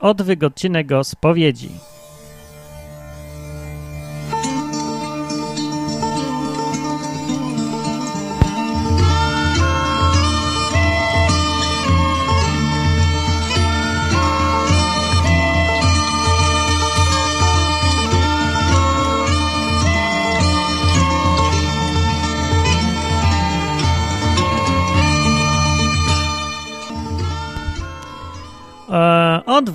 Odwyk odcinek o spowiedzi.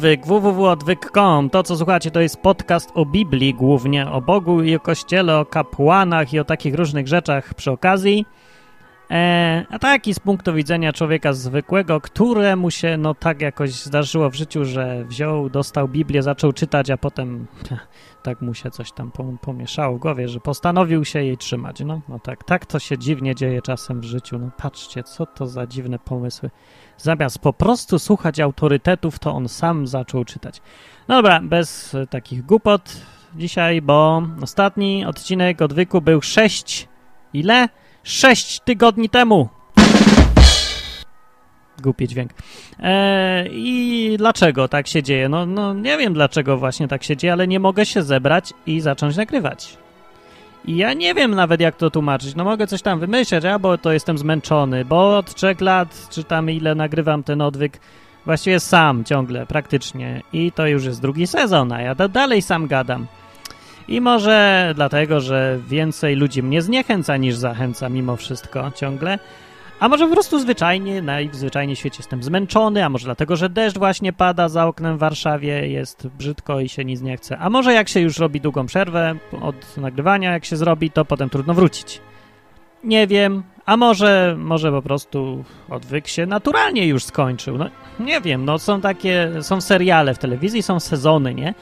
Odwyk, www.odwyk.com. To, co słuchacie, to jest podcast o Biblii, głównie o Bogu i o Kościele, o kapłanach i o takich różnych rzeczach przy okazji. E, a taki z punktu widzenia człowieka zwykłego, któremu się no tak jakoś zdarzyło w życiu, że wziął, dostał Biblię, zaczął czytać, a potem tak mu się coś tam pomieszało w głowie, że postanowił się jej trzymać. No, no tak, tak to się dziwnie dzieje czasem w życiu. No patrzcie, co to za dziwne pomysły. Zamiast po prostu słuchać autorytetów, to on sam zaczął czytać. No dobra, bez takich głupot dzisiaj, bo ostatni odcinek odwyku był 6 ile? 6 tygodni temu. Głupi dźwięk. Eee, I dlaczego tak się dzieje? No, no nie wiem dlaczego właśnie tak się dzieje, ale nie mogę się zebrać i zacząć nagrywać. I ja nie wiem nawet jak to tłumaczyć. No mogę coś tam wymyśleć, albo to jestem zmęczony, bo od trzech lat, czy tam ile nagrywam ten odwyk, właściwie sam ciągle, praktycznie. I to już jest drugi sezon, a ja dalej sam gadam. I może dlatego, że więcej ludzi mnie zniechęca niż zachęca mimo wszystko ciągle. A może po prostu zwyczajnie, najzwyczajniej w świecie jestem zmęczony, a może dlatego, że deszcz właśnie pada za oknem w Warszawie, jest brzydko i się nic nie chce. A może jak się już robi długą przerwę od nagrywania, jak się zrobi, to potem trudno wrócić. Nie wiem, a może, może po prostu odwyk się naturalnie już skończył. No nie wiem, no są takie, są seriale w telewizji, są sezony, nie?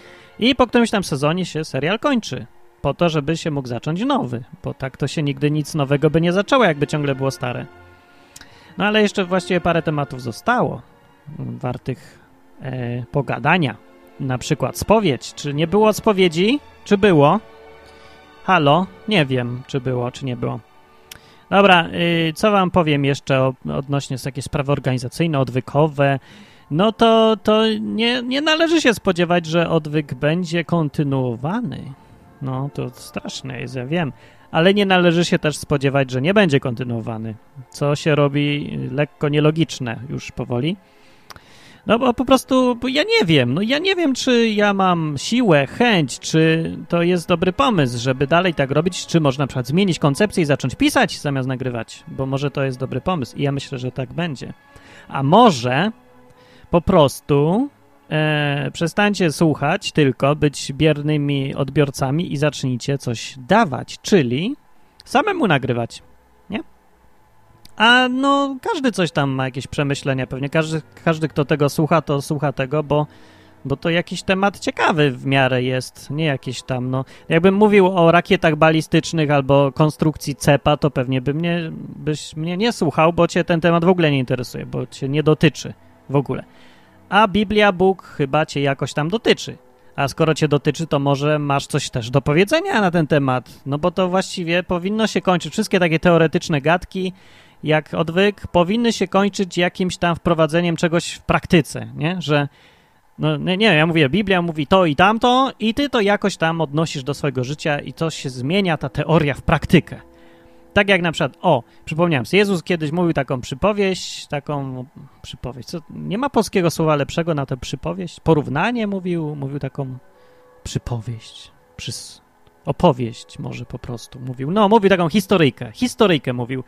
I po którymś tam sezonie się serial kończy. Po to, żeby się mógł zacząć nowy, bo tak to się nigdy nic nowego by nie zaczęło, jakby ciągle było stare. No ale jeszcze właściwie parę tematów zostało wartych e, pogadania. Na przykład spowiedź. Czy nie było spowiedzi? Czy było? Halo? Nie wiem, czy było, czy nie było. Dobra, y, co wam powiem jeszcze o, odnośnie takie sprawy organizacyjne, odwykowe. No to, to nie, nie należy się spodziewać, że odwyk będzie kontynuowany. No to straszne jest, ja wiem ale nie należy się też spodziewać, że nie będzie kontynuowany, co się robi lekko nielogiczne już powoli. No bo po prostu bo ja nie wiem, no ja nie wiem, czy ja mam siłę, chęć, czy to jest dobry pomysł, żeby dalej tak robić, czy można na przykład zmienić koncepcję i zacząć pisać zamiast nagrywać, bo może to jest dobry pomysł i ja myślę, że tak będzie. A może po prostu e, przestańcie słuchać, tylko być biernymi odbiorcami i zacznijcie coś dawać, czyli samemu nagrywać, nie? A no, każdy coś tam ma jakieś przemyślenia, pewnie każdy, każdy kto tego słucha, to słucha tego, bo, bo to jakiś temat ciekawy w miarę jest, nie jakiś tam, no. Jakbym mówił o rakietach balistycznych albo konstrukcji cepa, to pewnie by mnie, byś mnie nie słuchał, bo cię ten temat w ogóle nie interesuje, bo cię nie dotyczy w ogóle a Biblia, Bóg chyba cię jakoś tam dotyczy. A skoro cię dotyczy, to może masz coś też do powiedzenia na ten temat. No bo to właściwie powinno się kończyć. Wszystkie takie teoretyczne gadki, jak odwyk, powinny się kończyć jakimś tam wprowadzeniem czegoś w praktyce, nie? Że, no nie, nie, ja mówię, Biblia mówi to i tamto i ty to jakoś tam odnosisz do swojego życia i to się zmienia, ta teoria w praktykę. Tak jak na przykład, o, przypomniałem sobie, Jezus kiedyś mówił taką przypowieść, taką przypowieść, co, nie ma polskiego słowa lepszego na tę przypowieść, porównanie mówił, mówił taką przypowieść, przys, opowieść może po prostu mówił, no, mówił taką historyjkę, historyjkę mówił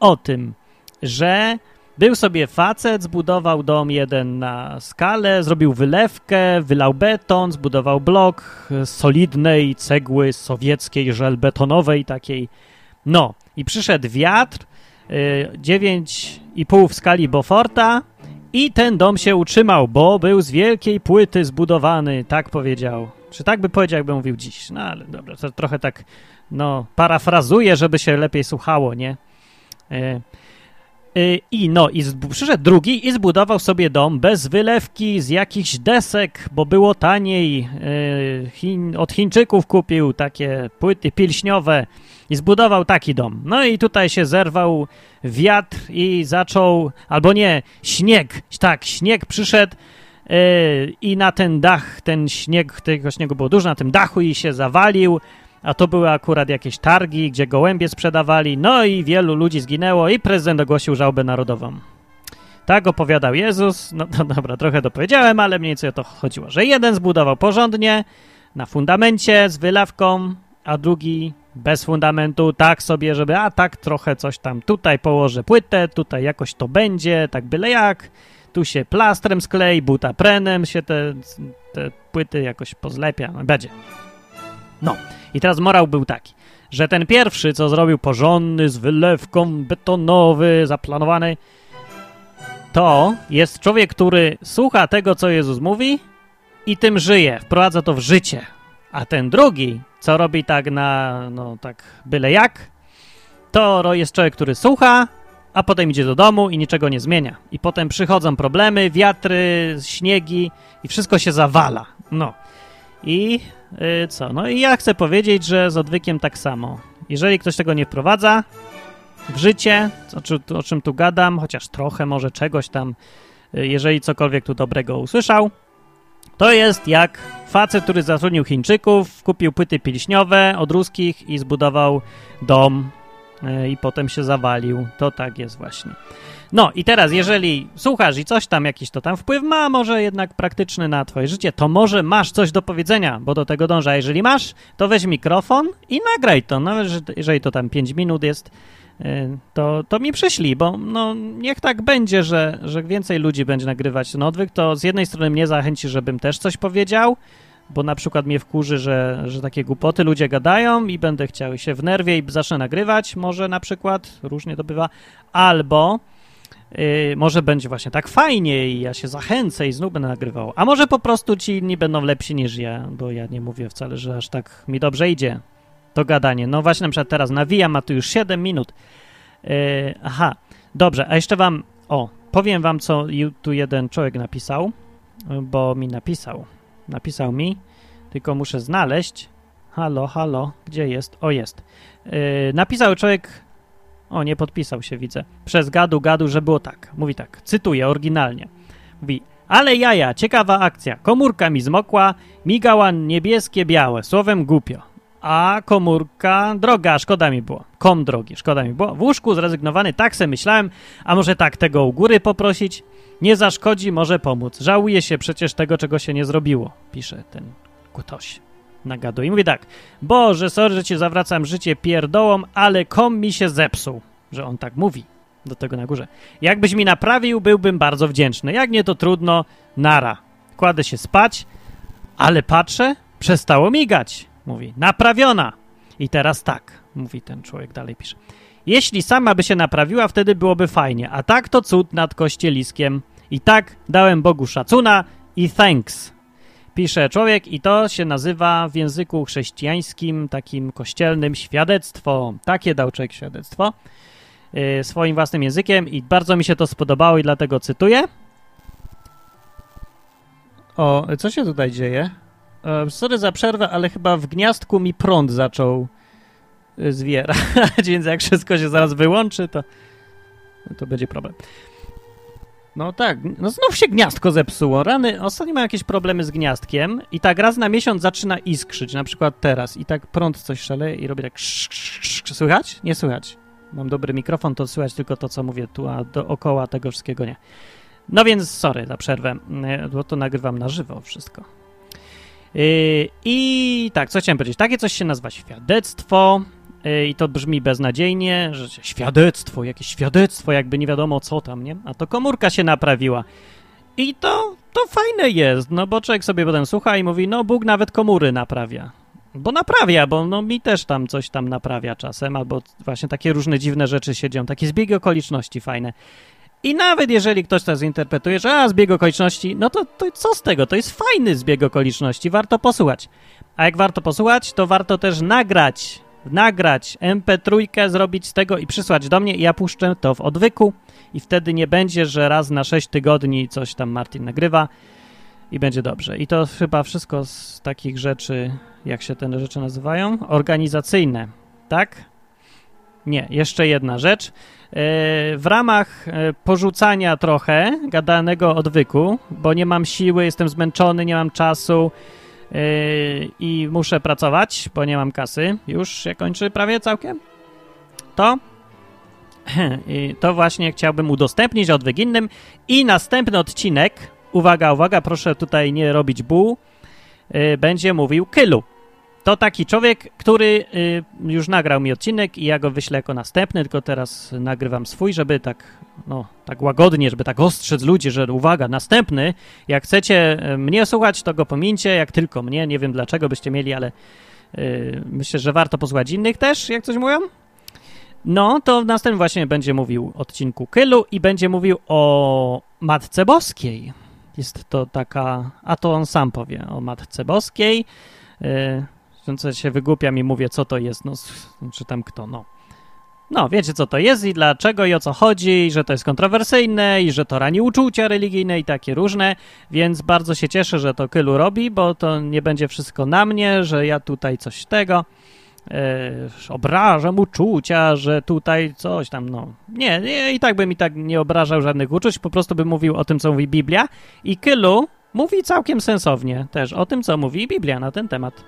o tym, że był sobie facet, zbudował dom jeden na skalę, zrobił wylewkę, wylał beton, zbudował blok solidnej cegły sowieckiej, żelbetonowej, takiej no i przyszedł wiatr, y, 9,5 w skali Beauforta i ten dom się utrzymał, bo był z wielkiej płyty zbudowany, tak powiedział. Czy tak by powiedział, jakby mówił dziś? No ale dobra, to trochę tak, no, parafrazuję, żeby się lepiej słuchało, nie? Y, y, I no, i przyszedł drugi i zbudował sobie dom bez wylewki, z jakichś desek, bo było taniej. Y, od Chińczyków kupił takie płyty pilśniowe i zbudował taki dom. No i tutaj się zerwał wiatr i zaczął, albo nie, śnieg. Tak, śnieg przyszedł i na ten dach, ten śnieg, tego śniegu było dużo, na tym dachu i się zawalił, a to były akurat jakieś targi, gdzie gołębie sprzedawali, no i wielu ludzi zginęło i prezydent ogłosił żałbę narodową. Tak opowiadał Jezus, no, no dobra, trochę dopowiedziałem, ale mniej więcej o to chodziło, że jeden zbudował porządnie, na fundamencie, z wylewką, a drugi bez fundamentu, tak sobie, żeby, a tak trochę coś tam, tutaj położę płytę, tutaj jakoś to będzie, tak byle jak, tu się plastrem sklei, butaprenem się te, te płyty jakoś pozlepia, będzie. No, i teraz morał był taki, że ten pierwszy, co zrobił porządny, z wylewką, betonowy, zaplanowany, to jest człowiek, który słucha tego, co Jezus mówi i tym żyje, wprowadza to w życie. A ten drugi, co robi tak na, no tak byle jak, to jest człowiek, który słucha, a potem idzie do domu i niczego nie zmienia. I potem przychodzą problemy, wiatry, śniegi i wszystko się zawala. No. I co? No i ja chcę powiedzieć, że z odwykiem tak samo. Jeżeli ktoś tego nie wprowadza w życie, o, o czym tu gadam, chociaż trochę może czegoś tam, yy, jeżeli cokolwiek tu dobrego usłyszał, to jest jak facet, który zatrudnił Chińczyków, kupił płyty pilśniowe od ruskich i zbudował dom i potem się zawalił. To tak jest właśnie. No i teraz, jeżeli słuchasz i coś tam, jakiś to tam wpływ ma, może jednak praktyczny na twoje życie, to może masz coś do powiedzenia, bo do tego dążę. A jeżeli masz, to weź mikrofon i nagraj to. Nawet jeżeli to tam 5 minut jest, y, to, to mi przyślij, bo no, niech tak będzie, że, że więcej ludzi będzie nagrywać ten odwyk, to z jednej strony mnie zachęci, żebym też coś powiedział, bo na przykład mnie wkurzy, że, że takie głupoty ludzie gadają i będę chciał się w nerwie i zacznę nagrywać, może na przykład, różnie to bywa, albo Yy, może będzie właśnie tak fajnie i ja się zachęcę i znów będę nagrywał. A może po prostu ci inni będą lepsi niż ja, bo ja nie mówię wcale, że aż tak mi dobrze idzie to gadanie. No właśnie na przykład teraz nawijam, a tu już 7 minut. Yy, aha, dobrze, a jeszcze wam, o, powiem wam, co tu jeden człowiek napisał, bo mi napisał. Napisał mi, tylko muszę znaleźć. Halo, halo, gdzie jest? O, jest. Yy, napisał człowiek o, nie podpisał się, widzę. Przez gadu, gadu, że było tak. Mówi tak, cytuję oryginalnie. Mówi, ale jaja, ciekawa akcja. Komórka mi zmokła, migała niebieskie, białe, słowem głupio. A komórka droga, szkoda mi było. Kom drogi, szkoda mi było. W łóżku zrezygnowany, tak se myślałem, a może tak tego u góry poprosić? Nie zaszkodzi, może pomóc. Żałuje się przecież tego, czego się nie zrobiło, pisze ten ktoś nagaduje. I mówi tak, Boże, sorry, że ci zawracam życie pierdołom, ale kom mi się zepsuł, że on tak mówi do tego na górze. Jakbyś mi naprawił, byłbym bardzo wdzięczny. Jak nie, to trudno, nara. Kładę się spać, ale patrzę, przestało migać. Mówi, naprawiona. I teraz tak, mówi ten człowiek, dalej pisze. Jeśli sama by się naprawiła, wtedy byłoby fajnie, a tak to cud nad kościeliskiem. I tak dałem Bogu szacuna i thanks pisze człowiek i to się nazywa w języku chrześcijańskim, takim kościelnym świadectwo. Takie dał człowiek świadectwo yy, swoim własnym językiem i bardzo mi się to spodobało i dlatego cytuję. O, co się tutaj dzieje? Sorry za przerwę, ale chyba w gniazdku mi prąd zaczął y, zwierać, więc jak wszystko się zaraz wyłączy, to, to będzie problem. No tak, no znów się gniazdko zepsuło. Rany, ostatnio mam jakieś problemy z gniazdkiem i tak raz na miesiąc zaczyna iskrzyć, na przykład teraz i tak prąd coś szaleje i robi tak Słychać? Nie słychać. Mam dobry mikrofon, to słychać tylko to, co mówię tu, a dookoła tego wszystkiego nie. No więc sorry za przerwę, e, bo to nagrywam na żywo wszystko. Yy, I tak, co chciałem powiedzieć? Takie coś się nazywa świadectwo, i to brzmi beznadziejnie, że świadectwo, jakieś świadectwo, jakby nie wiadomo co tam, nie? A to komórka się naprawiła. I to, to fajne jest, no bo człowiek sobie potem słucha i mówi, no Bóg nawet komury naprawia. Bo naprawia, bo no mi też tam coś tam naprawia czasem, albo właśnie takie różne dziwne rzeczy się dzieją, takie zbiegi okoliczności fajne. I nawet jeżeli ktoś to zinterpretuje, że a, zbieg okoliczności, no to, to co z tego? To jest fajny zbieg okoliczności, warto posłuchać. A jak warto posłuchać, to warto też nagrać nagrać MP3, zrobić z tego i przysłać do mnie i ja puszczę to w odwyku i wtedy nie będzie, że raz na 6 tygodni coś tam Martin nagrywa i będzie dobrze. I to chyba wszystko z takich rzeczy, jak się te rzeczy nazywają? Organizacyjne, tak? Nie, jeszcze jedna rzecz. W ramach porzucania trochę gadanego odwyku, bo nie mam siły, jestem zmęczony, nie mam czasu i muszę pracować, bo nie mam kasy, już się kończy prawie całkiem, to? To właśnie chciałbym udostępnić odwyk innym. I następny odcinek, uwaga, uwaga, proszę tutaj nie robić buł, będzie mówił Kylu. To taki człowiek, który y, już nagrał mi odcinek i ja go wyślę jako następny, tylko teraz nagrywam swój, żeby tak, no, tak łagodnie, żeby tak ostrzec ludzi, że uwaga, następny, jak chcecie y, mnie słuchać, to go pomincie, jak tylko mnie, nie wiem dlaczego byście mieli, ale y, myślę, że warto posłuchać innych też, jak coś mówią. No, to w następnym właśnie będzie mówił odcinku Kylu i będzie mówił o Matce Boskiej. Jest to taka, a to on sam powie o Matce Boskiej. Yy, co się wygłupiam i mówię, co to jest, no, czy tam kto, no. No, wiecie, co to jest i dlaczego i o co chodzi, i że to jest kontrowersyjne, i że to rani uczucia religijne i takie różne, więc bardzo się cieszę, że to Kylu robi, bo to nie będzie wszystko na mnie, że ja tutaj coś tego yy, obrażam uczucia, że tutaj coś tam, no. Nie, nie, i tak bym i tak nie obrażał żadnych uczuć, po prostu bym mówił o tym, co mówi Biblia i Kylu mówi całkiem sensownie też o tym, co mówi Biblia na ten temat.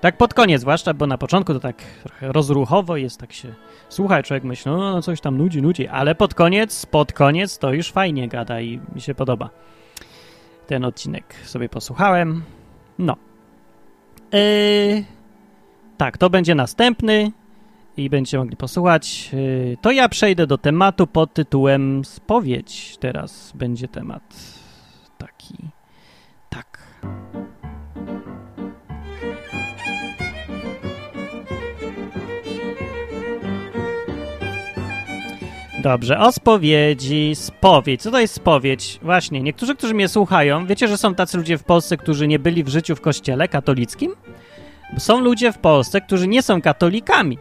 Tak pod koniec zwłaszcza, bo na początku to tak trochę rozruchowo jest, tak się słucha, człowiek myśli, no, no coś tam nudzi, nudzi, ale pod koniec, pod koniec to już fajnie gada i mi się podoba. Ten odcinek sobie posłuchałem. No. Yy, tak, to będzie następny i będziecie mogli posłuchać. Yy, to ja przejdę do tematu pod tytułem spowiedź. Teraz będzie temat Dobrze, o spowiedzi, spowiedź. Co to jest spowiedź? Właśnie, niektórzy, którzy mnie słuchają, wiecie, że są tacy ludzie w Polsce, którzy nie byli w życiu w kościele katolickim? Są ludzie w Polsce, którzy nie są katolikami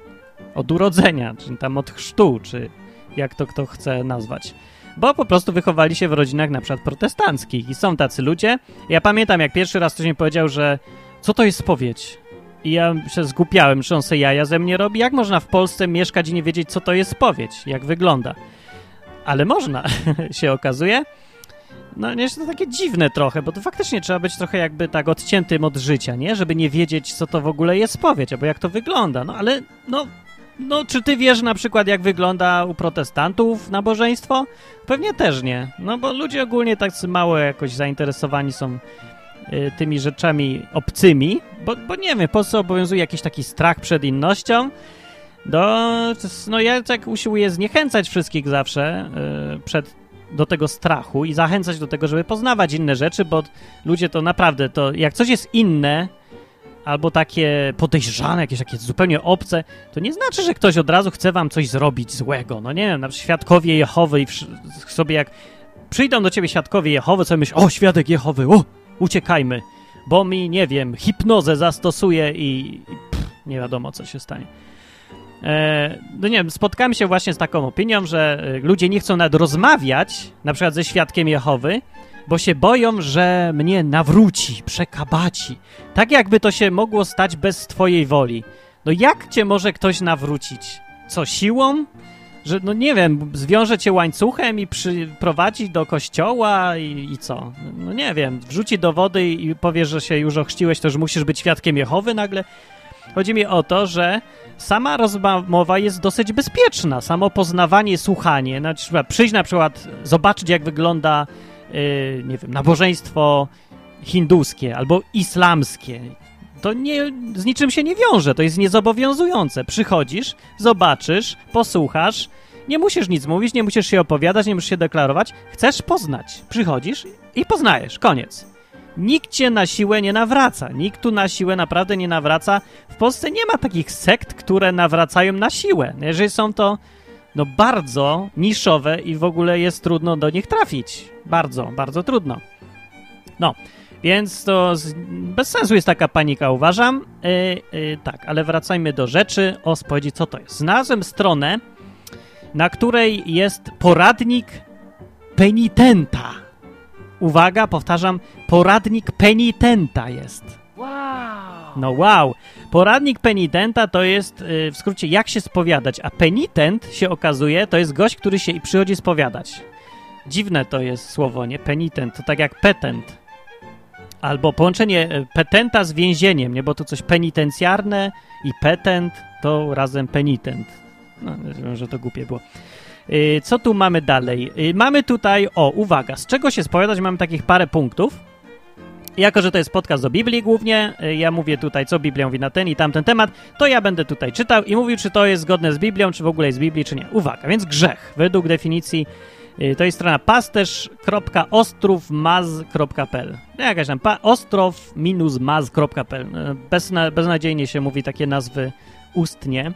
od urodzenia, czy tam od chrztu, czy jak to kto chce nazwać. Bo po prostu wychowali się w rodzinach na przykład protestanckich i są tacy ludzie. Ja pamiętam, jak pierwszy raz ktoś mi powiedział, że co to jest spowiedź? I ja się zgupiałem, czy on se jaja ze mnie robi. Jak można w Polsce mieszkać i nie wiedzieć, co to jest spowiedź, jak wygląda? Ale można, się okazuje. No, nie, to takie dziwne trochę, bo to faktycznie trzeba być trochę jakby tak odciętym od życia, nie? Żeby nie wiedzieć, co to w ogóle jest spowiedź, albo jak to wygląda. No, ale no, no, czy ty wiesz na przykład, jak wygląda u protestantów nabożeństwo? Pewnie też nie. No, bo ludzie ogólnie tak mało jakoś zainteresowani są tymi rzeczami obcymi, bo, bo nie wiem, po co obowiązuje jakiś taki strach przed innością. Do, no ja tak usiłuję zniechęcać wszystkich zawsze yy, przed, do tego strachu i zachęcać do tego, żeby poznawać inne rzeczy, bo ludzie to naprawdę, to jak coś jest inne, albo takie podejrzane, jakieś takie zupełnie obce, to nie znaczy, że ktoś od razu chce wam coś zrobić złego. No nie wiem, na przykład świadkowie Jehowy i sobie jak przyjdą do ciebie świadkowie Jehowy, sobie myślą, o, świadek Jehowy, o, uciekajmy, bo mi, nie wiem, hipnozę zastosuje i, pff, nie wiadomo, co się stanie. E, no nie wiem, spotkałem się właśnie z taką opinią, że e, ludzie nie chcą nawet rozmawiać, na przykład ze świadkiem Jehowy, bo się boją, że mnie nawróci, przekabaci. Tak jakby to się mogło stać bez twojej woli. No jak cię może ktoś nawrócić? Co, siłą? Że no nie wiem, zwiąże cię łańcuchem i przyprowadzi do kościoła i, i, co? No nie wiem, wrzuci do wody i powie, że się już ochrzciłeś, to że musisz być świadkiem Jehowy nagle. Chodzi mi o to, że sama rozmowa jest dosyć bezpieczna. Samo poznawanie, słuchanie, znaczy przyjść na przykład, zobaczyć jak wygląda, yy, nie wiem, nabożeństwo hinduskie albo islamskie to nie, z niczym się nie wiąże, to jest niezobowiązujące. Przychodzisz, zobaczysz, posłuchasz, nie musisz nic mówić, nie musisz się opowiadać, nie musisz się deklarować. Chcesz poznać. Przychodzisz i poznajesz. Koniec. Nikt cię na siłę nie nawraca. Nikt tu na siłę naprawdę nie nawraca. W Polsce nie ma takich sekt, które nawracają na siłę. Jeżeli są to no bardzo niszowe i w ogóle jest trudno do nich trafić. Bardzo, bardzo trudno. No, więc to z, bez sensu jest taka panika, uważam. Yy, yy, tak, ale wracajmy do rzeczy. O spowiedzi, co to jest? Znalazłem stronę, na której jest poradnik penitenta. Uwaga, powtarzam, poradnik penitenta jest. Wow! No wow. Poradnik penitenta to jest y, w skrócie jak się spowiadać, a penitent się okazuje to jest gość, który się i przychodzi spowiadać. Dziwne to jest słowo, nie? Penitent, to tak jak petent. Albo połączenie y, petenta z więzieniem, nie? Bo to coś penitencjarne i petent to razem penitent. No, że to głupie było. Y, co tu mamy dalej? Y, mamy tutaj, o, uwaga, z czego się spowiadać? Mamy takich parę punktów. Jako, że to jest podcast o Biblii głównie, ja mówię tutaj, co Biblia mówi na ten i tamten temat, to ja będę tutaj czytał i mówił, czy to jest zgodne z Biblią, czy w ogóle jest z Biblii, czy nie. Uwaga, więc grzech, według definicji, to jest strona pasterz.ostrówmaz.pl Jakaś tam, ostrow-maz.pl Bezna, Beznadziejnie się mówi takie nazwy ustnie.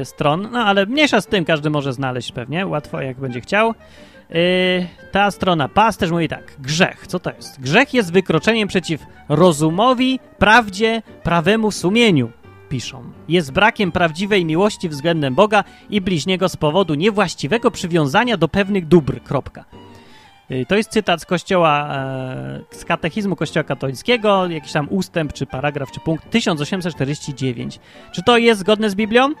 Y, stron, no ale mniejsza z tym, każdy może znaleźć pewnie, łatwo jak będzie chciał. Yy, ta strona PAS też mówi tak, grzech, co to jest? Grzech jest wykroczeniem przeciw rozumowi, prawdzie, prawemu sumieniu, piszą. Jest brakiem prawdziwej miłości względem Boga i bliźniego z powodu niewłaściwego przywiązania do pewnych dóbr, kropka. Yy, to jest cytat z kościoła, e, z katechizmu kościoła katolickiego, jakiś tam ustęp, czy paragraf, czy punkt 1849. Czy to jest zgodne z Biblią?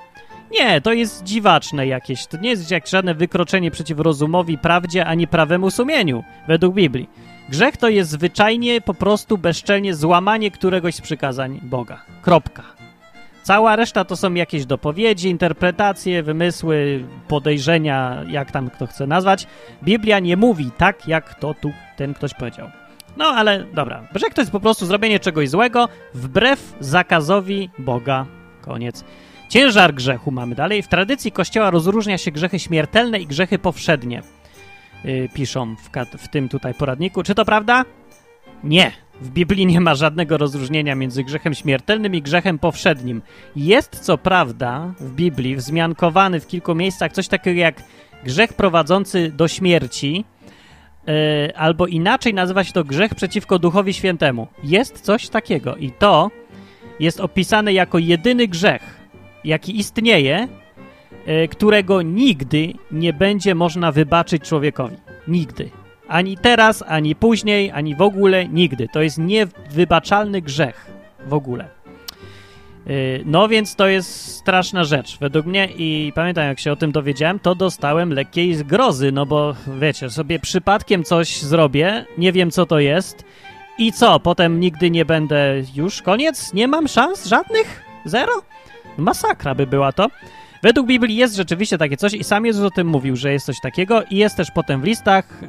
Nie, to jest dziwaczne jakieś. To nie jest jak żadne wykroczenie przeciw rozumowi, prawdzie, ani prawemu sumieniu, według Biblii. Grzech to jest zwyczajnie, po prostu bezczelnie złamanie któregoś z przykazań Boga. Kropka. Cała reszta to są jakieś dopowiedzi, interpretacje, wymysły, podejrzenia, jak tam kto chce nazwać. Biblia nie mówi tak, jak to tu ten ktoś powiedział. No ale dobra, grzech to jest po prostu zrobienie czegoś złego wbrew zakazowi Boga. Koniec. Ciężar grzechu mamy dalej. W tradycji Kościoła rozróżnia się grzechy śmiertelne i grzechy powszednie. Yy, piszą w, w tym tutaj poradniku. Czy to prawda? Nie. W Biblii nie ma żadnego rozróżnienia między grzechem śmiertelnym i grzechem powszednim. Jest co prawda w Biblii wzmiankowany w kilku miejscach coś takiego jak grzech prowadzący do śmierci, yy, albo inaczej nazywa się to grzech przeciwko Duchowi Świętemu. Jest coś takiego i to jest opisane jako jedyny grzech, jaki istnieje, e, którego nigdy nie będzie można wybaczyć człowiekowi. Nigdy. Ani teraz, ani później, ani w ogóle nigdy. To jest niewybaczalny grzech w ogóle. E, no więc to jest straszna rzecz według mnie i pamiętam jak się o tym dowiedziałem, to dostałem lekkiej zgrozy, no bo wiecie, sobie przypadkiem coś zrobię, nie wiem co to jest i co, potem nigdy nie będę już koniec? Nie mam szans żadnych? Zero? Masakra by była to. Według Biblii jest rzeczywiście takie coś i sam Jezus o tym mówił, że jest coś takiego i jest też potem w listach e,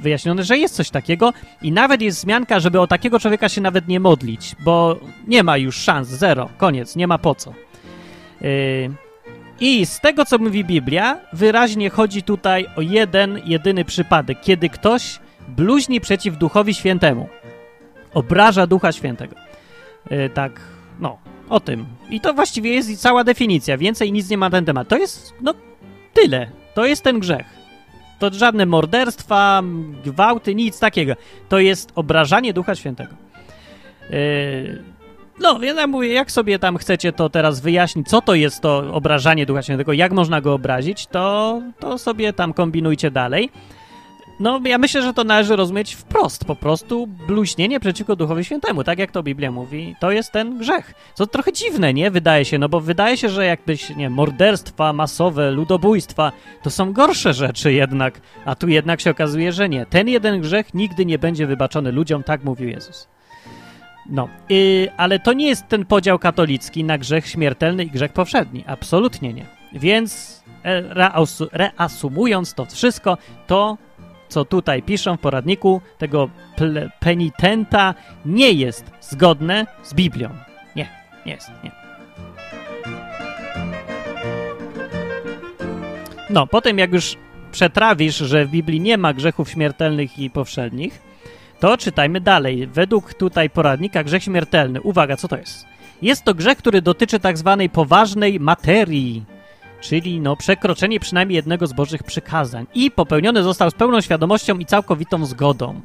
wyjaśnione, że jest coś takiego i nawet jest wzmianka, żeby o takiego człowieka się nawet nie modlić, bo nie ma już szans, zero, koniec, nie ma po co. E, I z tego, co mówi Biblia, wyraźnie chodzi tutaj o jeden, jedyny przypadek, kiedy ktoś bluźni przeciw Duchowi Świętemu. Obraża Ducha Świętego. E, tak, no, o tym. I to właściwie jest cała definicja. Więcej nic nie ma na ten temat. To jest, no, tyle. To jest ten grzech. To żadne morderstwa, gwałty, nic takiego. To jest obrażanie Ducha Świętego. Yy, no, ja mówię, jak sobie tam chcecie to teraz wyjaśnić, co to jest to obrażanie Ducha Świętego, jak można go obrazić, to, to sobie tam kombinujcie dalej. No, ja myślę, że to należy rozumieć wprost. Po prostu bluźnienie przeciwko Duchowi Świętemu, tak jak to Biblia mówi, to jest ten grzech. Co trochę dziwne, nie? Wydaje się, no bo wydaje się, że jakbyś, nie morderstwa masowe, ludobójstwa, to są gorsze rzeczy jednak, a tu jednak się okazuje, że nie. Ten jeden grzech nigdy nie będzie wybaczony ludziom, tak mówił Jezus. No, yy, ale to nie jest ten podział katolicki na grzech śmiertelny i grzech powszedni. Absolutnie nie. Więc e, reasumując to wszystko, to co tutaj piszą w poradniku tego penitenta, nie jest zgodne z Biblią. Nie, nie jest, nie. No, potem jak już przetrawisz, że w Biblii nie ma grzechów śmiertelnych i powszednich, to czytajmy dalej. Według tutaj poradnika grzech śmiertelny. Uwaga, co to jest? Jest to grzech, który dotyczy tak zwanej poważnej materii, czyli no przekroczenie przynajmniej jednego z Bożych przykazań i popełniony został z pełną świadomością i całkowitą zgodą.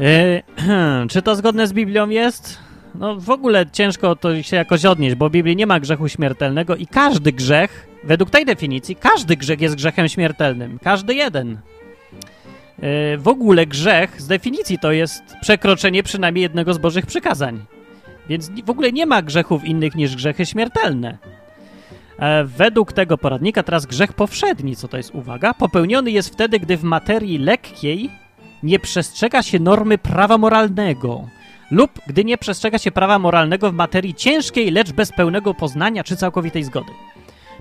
E, czy to zgodne z Biblią jest? No w ogóle ciężko to się jakoś odnieść, bo w Biblii nie ma grzechu śmiertelnego i każdy grzech, według tej definicji, każdy grzech jest grzechem śmiertelnym. Każdy jeden. E, w ogóle grzech z definicji to jest przekroczenie przynajmniej jednego z Bożych przykazań. Więc w ogóle nie ma grzechów innych niż grzechy śmiertelne. E, według tego poradnika teraz grzech powszedni, co to jest uwaga, popełniony jest wtedy, gdy w materii lekkiej nie przestrzega się normy prawa moralnego lub gdy nie przestrzega się prawa moralnego w materii ciężkiej, lecz bez pełnego poznania czy całkowitej zgody.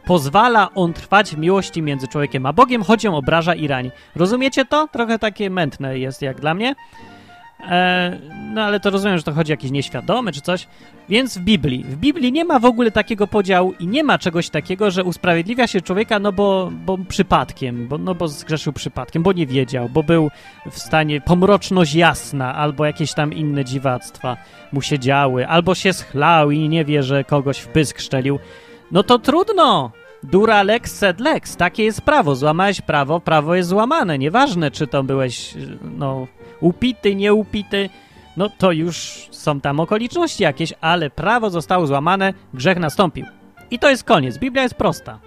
Pozwala on trwać w miłości między człowiekiem a Bogiem, choć ją obraża i rani. Rozumiecie to? Trochę takie mętne jest jak dla mnie. E, no ale to rozumiem, że to chodzi o jakiś nieświadomy czy coś. Więc w Biblii. W Biblii nie ma w ogóle takiego podziału i nie ma czegoś takiego, że usprawiedliwia się człowieka, no bo, bo przypadkiem, bo, no bo zgrzeszył przypadkiem, bo nie wiedział, bo był w stanie pomroczność jasna, albo jakieś tam inne dziwactwa mu się działy, albo się schlał i nie wie, że kogoś w pysk szczelił. No to trudno. Dura lex sed lex. Takie jest prawo. Złamałeś prawo, prawo jest złamane. Nieważne, czy to byłeś, no, upity, nieupity. No to już są tam okoliczności jakieś, ale prawo zostało złamane, grzech nastąpił. I to jest koniec. Biblia jest prosta.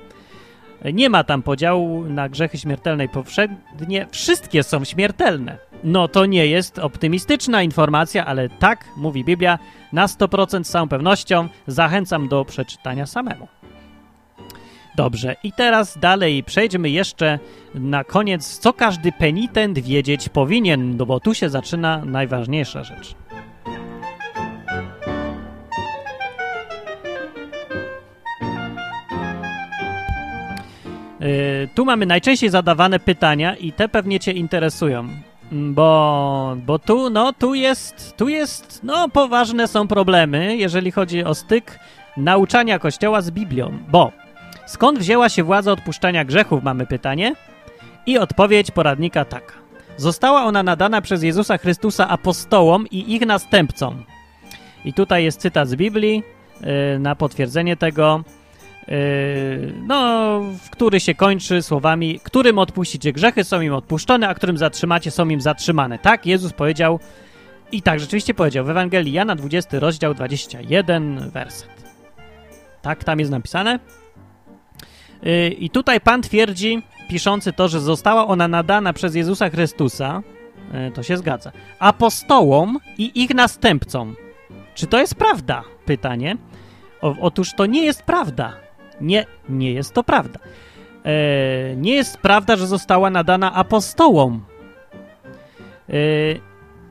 Nie ma tam podziału na grzechy śmiertelne i powszednie. Wszystkie są śmiertelne. No to nie jest optymistyczna informacja, ale tak mówi Biblia na 100% z całą pewnością. Zachęcam do przeczytania samemu. Dobrze, i teraz dalej przejdźmy jeszcze na koniec, co każdy penitent wiedzieć powinien, no bo tu się zaczyna najważniejsza rzecz. Yy, tu mamy najczęściej zadawane pytania i te pewnie cię interesują, bo, bo tu, no, tu jest, tu jest, no, poważne są problemy, jeżeli chodzi o styk nauczania Kościoła z Biblią, bo Skąd wzięła się władza odpuszczania grzechów, mamy pytanie? I odpowiedź poradnika taka. Została ona nadana przez Jezusa Chrystusa apostołom i ich następcom. I tutaj jest cytat z Biblii yy, na potwierdzenie tego, yy, no, który się kończy słowami, którym odpuścicie grzechy, są im odpuszczone, a którym zatrzymacie, są im zatrzymane. Tak Jezus powiedział i tak rzeczywiście powiedział w Ewangelii Jana 20 rozdział 21 werset. Tak tam jest napisane. Y, I tutaj Pan twierdzi, piszący to, że została ona nadana przez Jezusa Chrystusa, y, to się zgadza, apostołom i ich następcom. Czy to jest prawda? Pytanie. O, otóż to nie jest prawda. Nie, nie jest to prawda. E, nie jest prawda, że została nadana apostołom. E,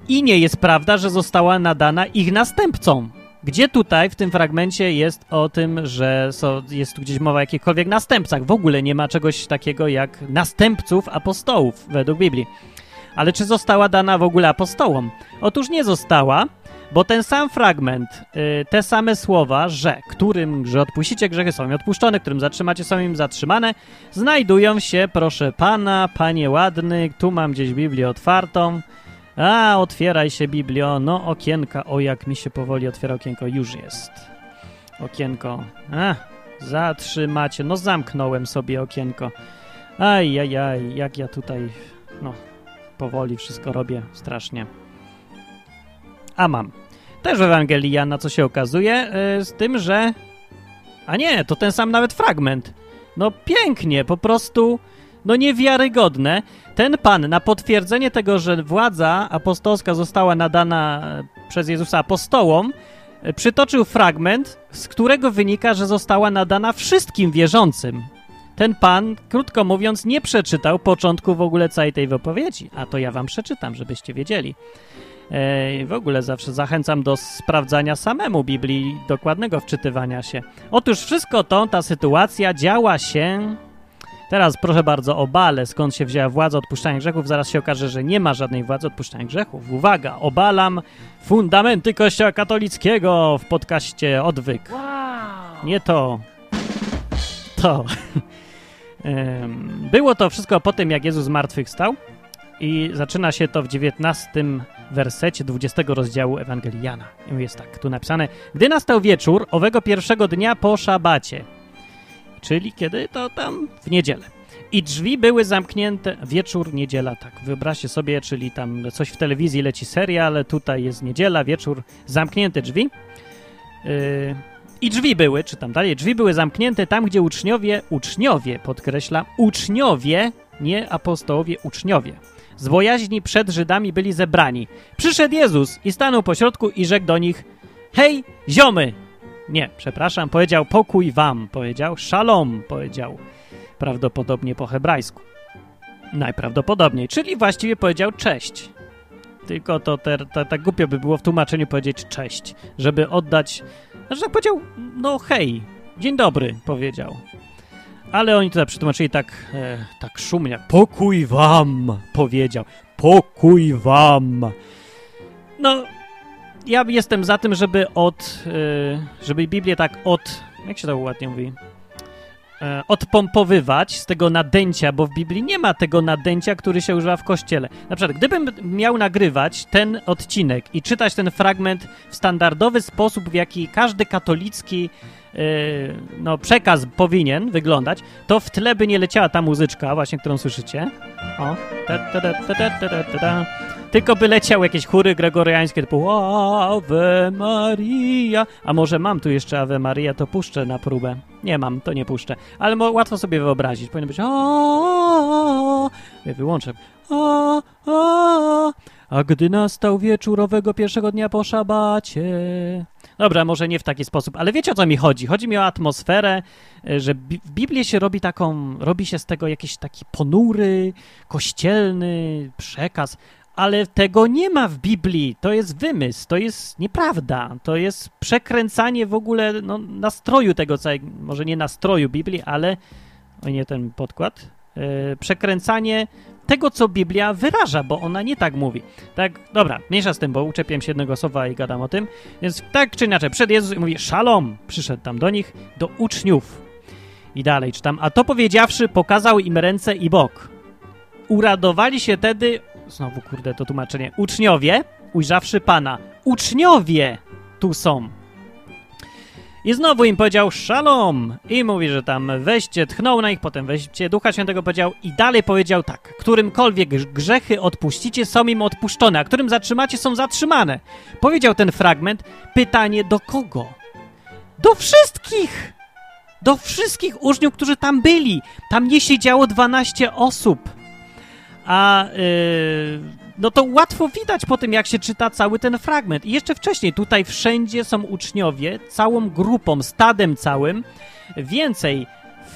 I nie jest prawda, że została nadana ich następcom. Gdzie tutaj w tym fragmencie jest o tym, że so, jest tu gdzieś mowa o jakichkolwiek następcach? W ogóle nie ma czegoś takiego jak następców apostołów według Biblii. Ale czy została dana w ogóle apostołom? Otóż nie została, bo ten sam fragment, yy, te same słowa, że którym, że odpuścicie grzechy są im odpuszczone, którym zatrzymacie są im zatrzymane, znajdują się, proszę pana, panie ładny, tu mam gdzieś Biblię otwartą, a, otwieraj się, Biblio. No, okienka. O, jak mi się powoli otwiera okienko. Już jest. Okienko. A, zatrzymacie. No, zamknąłem sobie okienko. Aj, aj, aj, jak ja tutaj, no, powoli wszystko robię. Strasznie. A mam. Też Ewangelii Jana, co się okazuje, yy, z tym, że... A nie, to ten sam nawet fragment. No, pięknie, po prostu no niewiarygodne. Ten pan na potwierdzenie tego, że władza apostolska została nadana przez Jezusa apostołom, e, przytoczył fragment, z którego wynika, że została nadana wszystkim wierzącym. Ten pan, krótko mówiąc, nie przeczytał początku w ogóle całej tej wypowiedzi, a to ja wam przeczytam, żebyście wiedzieli. E, w ogóle zawsze zachęcam do sprawdzania samemu Biblii, dokładnego wczytywania się. Otóż wszystko to, ta sytuacja działa się Teraz proszę bardzo o Bale, skąd się wzięła władza odpuszczania grzechów. Zaraz się okaże, że nie ma żadnej władzy odpuszczania grzechów. Uwaga, obalam fundamenty Kościoła katolickiego w podcaście Odwyk. Wow. Nie to. To. Było to wszystko po tym, jak Jezus zmartwychwstał i zaczyna się to w 19 wersecie 20 rozdziału Ewangelii Jana. Jest tak, tu napisane. Gdy nastał wieczór owego pierwszego dnia po szabacie, czyli kiedy to tam w niedzielę. I drzwi były zamknięte, wieczór, niedziela, tak. Wyobraźcie sobie, czyli tam coś w telewizji leci seria, ale tutaj jest niedziela, wieczór, zamknięte drzwi. Yy, I drzwi były, czy tam dalej, drzwi były zamknięte tam, gdzie uczniowie, uczniowie, podkreślam, uczniowie, nie apostołowie, uczniowie, z bojaźni przed Żydami byli zebrani. Przyszedł Jezus i stanął pośrodku i rzekł do nich, hej, ziomy! Nie, przepraszam, powiedział pokój wam, powiedział szalom, powiedział prawdopodobnie po hebrajsku. Najprawdopodobniej, czyli właściwie powiedział cześć. Tylko to tak głupio by było w tłumaczeniu powiedzieć cześć, żeby oddać. Znaczy tak powiedział, no hej, dzień dobry, powiedział. Ale oni to przetłumaczyli tak, e, tak szumnie. Pokój wam, powiedział. Pokój wam. No, ja jestem za tym, żeby od, e, żeby Biblię tak od, jak się to ładnie mówi, e, odpompowywać z tego nadęcia, bo w Biblii nie ma tego nadęcia, który się używa w kościele. Na przykład, gdybym miał nagrywać ten odcinek i czytać ten fragment w standardowy sposób, w jaki każdy katolicki Yy, no, przekaz powinien wyglądać, to w tle by nie leciała ta muzyczka, właśnie, którą słyszycie. O. Ta, ta, ta, Tylko by leciały jakieś chóry gregoriańskie typu Ave Maria. A może mam tu jeszcze Ave Maria, to puszczę na próbę. Nie mam, to nie puszczę. Ale łatwo sobie wyobrazić. Powinno być Ja wyłączę. A gdy nastał wieczór owego pierwszego dnia po szabacie. Dobra, może nie w taki sposób, ale wiecie o co mi chodzi? Chodzi mi o atmosferę, że w Biblii się robi taką, robi się z tego jakiś taki ponury, kościelny przekaz, ale tego nie ma w Biblii. To jest wymysł, to jest nieprawda. To jest przekręcanie w ogóle no, nastroju tego całego, może nie nastroju Biblii, ale o nie ten podkład. Yy, przekręcanie tego, co Biblia wyraża, bo ona nie tak mówi. Tak, dobra, mniejsza z tym, bo uczepiłem się jednego słowa i gadam o tym. Więc tak czy inaczej, przed Jezus mówi, szalom, przyszedł tam do nich, do uczniów. I dalej czytam, a to powiedziawszy, pokazał im ręce i bok. Uradowali się tedy, znowu kurde to tłumaczenie, uczniowie, ujrzawszy Pana. Uczniowie tu są. I znowu im powiedział szalom i mówi, że tam weźcie, tchnął na nich, potem weźcie Ducha Świętego powiedział i dalej powiedział tak, którymkolwiek grzechy odpuścicie są im odpuszczone, a którym zatrzymacie są zatrzymane. Powiedział ten fragment, pytanie do kogo? Do wszystkich! Do wszystkich uczniów, którzy tam byli. Tam nie siedziało 12 osób. A yy, no to łatwo widać po tym, jak się czyta cały ten fragment. I jeszcze wcześniej, tutaj wszędzie są uczniowie, całą grupą, stadem całym. Więcej,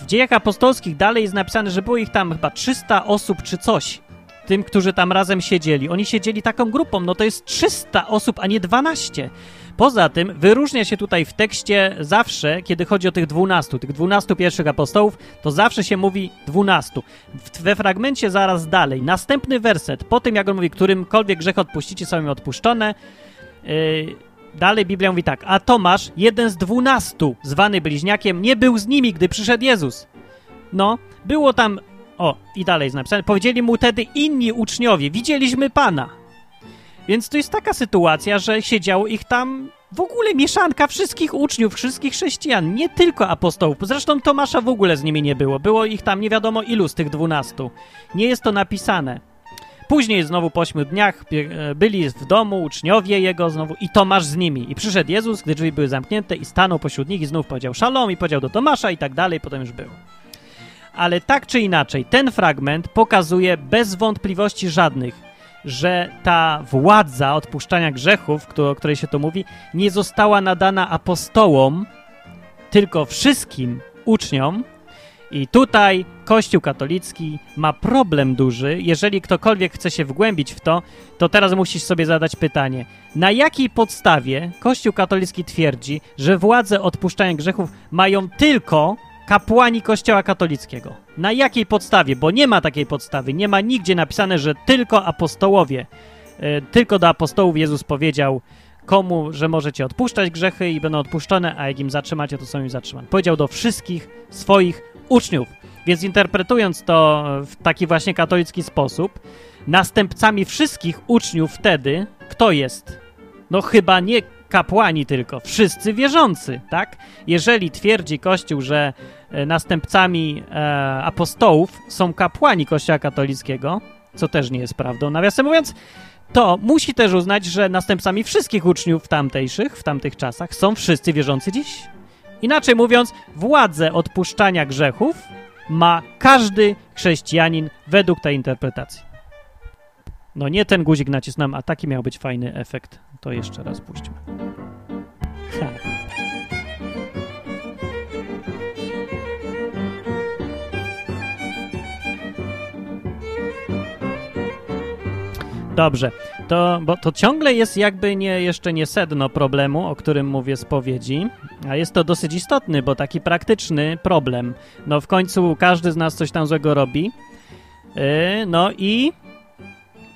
w dziejach apostolskich dalej jest napisane, że było ich tam chyba 300 osób czy coś. Tym, którzy tam razem siedzieli. Oni siedzieli taką grupą, no to jest 300 osób, a nie 12. Poza tym wyróżnia się tutaj w tekście zawsze, kiedy chodzi o tych dwunastu, tych dwunastu pierwszych apostołów, to zawsze się mówi dwunastu. We fragmencie zaraz dalej, następny werset, po tym jak on mówi, którymkolwiek grzech odpuścicie, są im odpuszczone, yy, dalej Biblia mówi tak, a Tomasz, jeden z dwunastu, zwany bliźniakiem, nie był z nimi, gdy przyszedł Jezus. No, było tam, o, i dalej jest napisane, powiedzieli mu wtedy inni uczniowie, widzieliśmy Pana. Więc to jest taka sytuacja, że siedziało ich tam w ogóle mieszanka wszystkich uczniów, wszystkich chrześcijan, nie tylko apostołów. Zresztą Tomasza w ogóle z nimi nie było. Było ich tam nie wiadomo ilu z tych dwunastu. Nie jest to napisane. Później znowu po ośmiu dniach e, byli w domu uczniowie jego znowu i Tomasz z nimi. I przyszedł Jezus, gdy drzwi były zamknięte i stanął pośród nich i znów powiedział szalom i powiedział do Tomasza i tak dalej, potem już był. Ale tak czy inaczej, ten fragment pokazuje bez wątpliwości żadnych, że ta władza odpuszczania grzechów, o której się to mówi, nie została nadana apostołom, tylko wszystkim uczniom. I tutaj Kościół katolicki ma problem duży. Jeżeli ktokolwiek chce się wgłębić w to, to teraz musisz sobie zadać pytanie: na jakiej podstawie Kościół katolicki twierdzi, że władze odpuszczania grzechów mają tylko kapłani Kościoła katolickiego. Na jakiej podstawie? Bo nie ma takiej podstawy. Nie ma nigdzie napisane, że tylko apostołowie, e, tylko do apostołów Jezus powiedział komu, że możecie odpuszczać grzechy i będą odpuszczone, a jak im zatrzymacie, to są im zatrzymane. Powiedział do wszystkich swoich uczniów. Więc interpretując to w taki właśnie katolicki sposób, następcami wszystkich uczniów wtedy, kto jest? No chyba nie kapłani tylko, wszyscy wierzący, tak? Jeżeli twierdzi Kościół, że e, następcami e, apostołów są kapłani Kościoła katolickiego, co też nie jest prawdą, nawiasem mówiąc, to musi też uznać, że następcami wszystkich uczniów tamtejszych, w tamtych czasach, są wszyscy wierzący dziś. Inaczej mówiąc, władzę odpuszczania grzechów ma każdy chrześcijanin według tej interpretacji. No nie ten guzik nacisnąłem, a taki miał być fajny efekt. To jeszcze raz puśćmy. Dobrze, to, bo to ciągle jest jakby nie, jeszcze nie sedno problemu, o którym mówię spowiedzi, a jest to dosyć istotny, bo taki praktyczny problem. No w końcu każdy z nas coś tam złego robi. Yy, no i,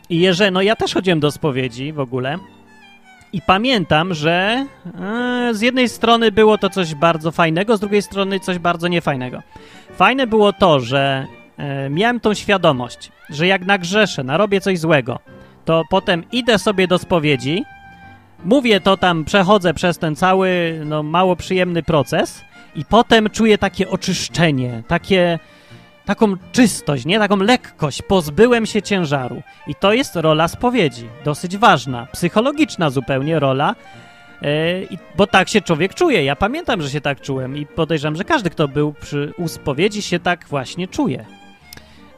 i jeżeli, no ja też chodziłem do spowiedzi w ogóle i pamiętam, że yy, z jednej strony było to coś bardzo fajnego, z drugiej strony coś bardzo niefajnego. Fajne było to, że yy, miałem tą świadomość, że jak nagrzeszę, narobię coś złego, to potem idę sobie do spowiedzi, mówię to tam, przechodzę przez ten cały, no mało przyjemny proces i potem czuję takie oczyszczenie, takie, taką czystość, nie? Taką lekkość, pozbyłem się ciężaru. I to jest rola spowiedzi, dosyć ważna, psychologiczna zupełnie rola, yy, bo tak się człowiek czuje. Ja pamiętam, że się tak czułem i podejrzewam, że każdy, kto był przy spowiedzi, się tak właśnie czuje.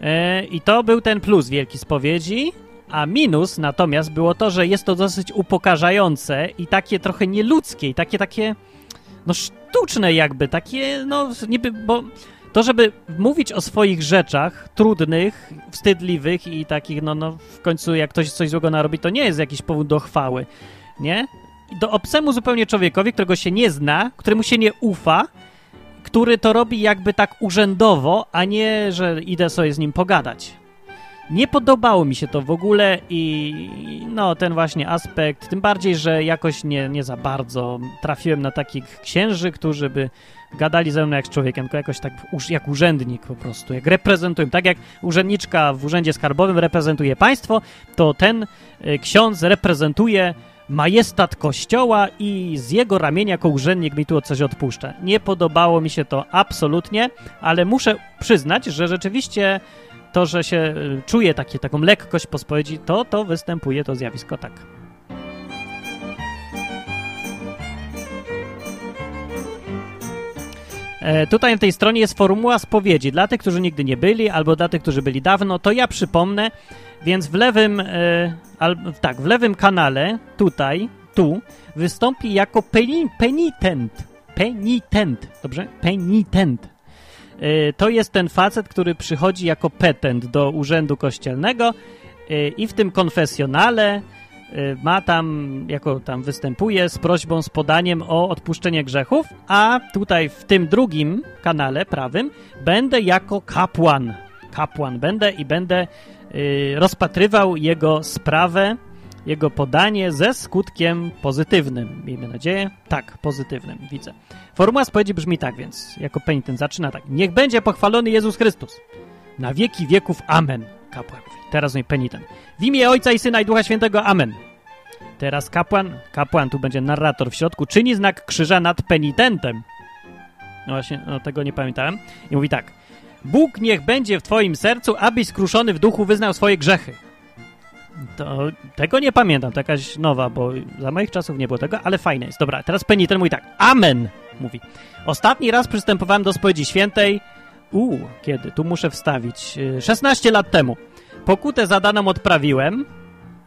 Yy, I to był ten plus wielki spowiedzi, a minus natomiast było to, że jest to dosyć upokarzające i takie trochę nieludzkie, i takie, takie, no sztuczne jakby, takie, no niby, bo to, żeby mówić o swoich rzeczach trudnych, wstydliwych i takich, no, no w końcu jak ktoś coś złego narobi, to nie jest jakiś powód do chwały, nie? Do obcemu zupełnie człowiekowi, którego się nie zna, któremu się nie ufa, który to robi jakby tak urzędowo, a nie, że idę sobie z nim pogadać. Nie podobało mi się to w ogóle i no ten właśnie aspekt, tym bardziej, że jakoś nie, nie za bardzo trafiłem na takich księży, którzy by gadali ze mną jak z człowiekiem, tylko jakoś tak jak urzędnik po prostu, jak reprezentuję. Tak jak urzędniczka w urzędzie skarbowym reprezentuje państwo, to ten y, ksiądz reprezentuje majestat kościoła i z jego ramienia jako urzędnik mi tu coś odpuszcza. Nie podobało mi się to absolutnie, ale muszę przyznać, że rzeczywiście to, że się y, czuje takie, taką lekkość po spowiedzi, to, to występuje to zjawisko tak. E, tutaj na tej stronie jest formuła spowiedzi. Dla tych, którzy nigdy nie byli, albo dla tych, którzy byli dawno, to ja przypomnę, więc w lewym, e, al, tak, w lewym kanale, tutaj, tu, wystąpi jako peni, penitent. Penitent, dobrze? Penitent. E, to jest ten facet, który przychodzi jako petent do urzędu kościelnego e, i w tym konfesjonale e, ma tam, jako tam występuje z prośbą, z podaniem o odpuszczenie grzechów, a tutaj w tym drugim kanale prawym będę jako kapłan. Kapłan będę i będę rozpatrywał jego sprawę jego podanie ze skutkiem pozytywnym. Miejmy nadzieję. Tak, pozytywnym, widzę. Formuła spowiedzi brzmi tak więc, jako penitent zaczyna tak. Niech będzie pochwalony Jezus Chrystus. Na wieki wieków. Amen. Kapłan mówi. Teraz mój penitent. W imię Ojca i Syna i Ducha Świętego. Amen. Teraz kapłan, kapłan, tu będzie narrator w środku, czyni znak krzyża nad penitentem. No właśnie, no tego nie pamiętałem. I mówi tak. Bóg niech będzie w twoim sercu, abyś skruszony w duchu wyznał swoje grzechy. To, tego nie pamiętam, to jakaś nowa, bo za moich czasów nie było tego, ale fajne jest. Dobra, teraz ten mówi tak, amen, mówi. Ostatni raz przystępowałem do spowiedzi świętej, u, kiedy? Tu muszę wstawić, 16 y, lat temu. Pokutę zadaną odprawiłem,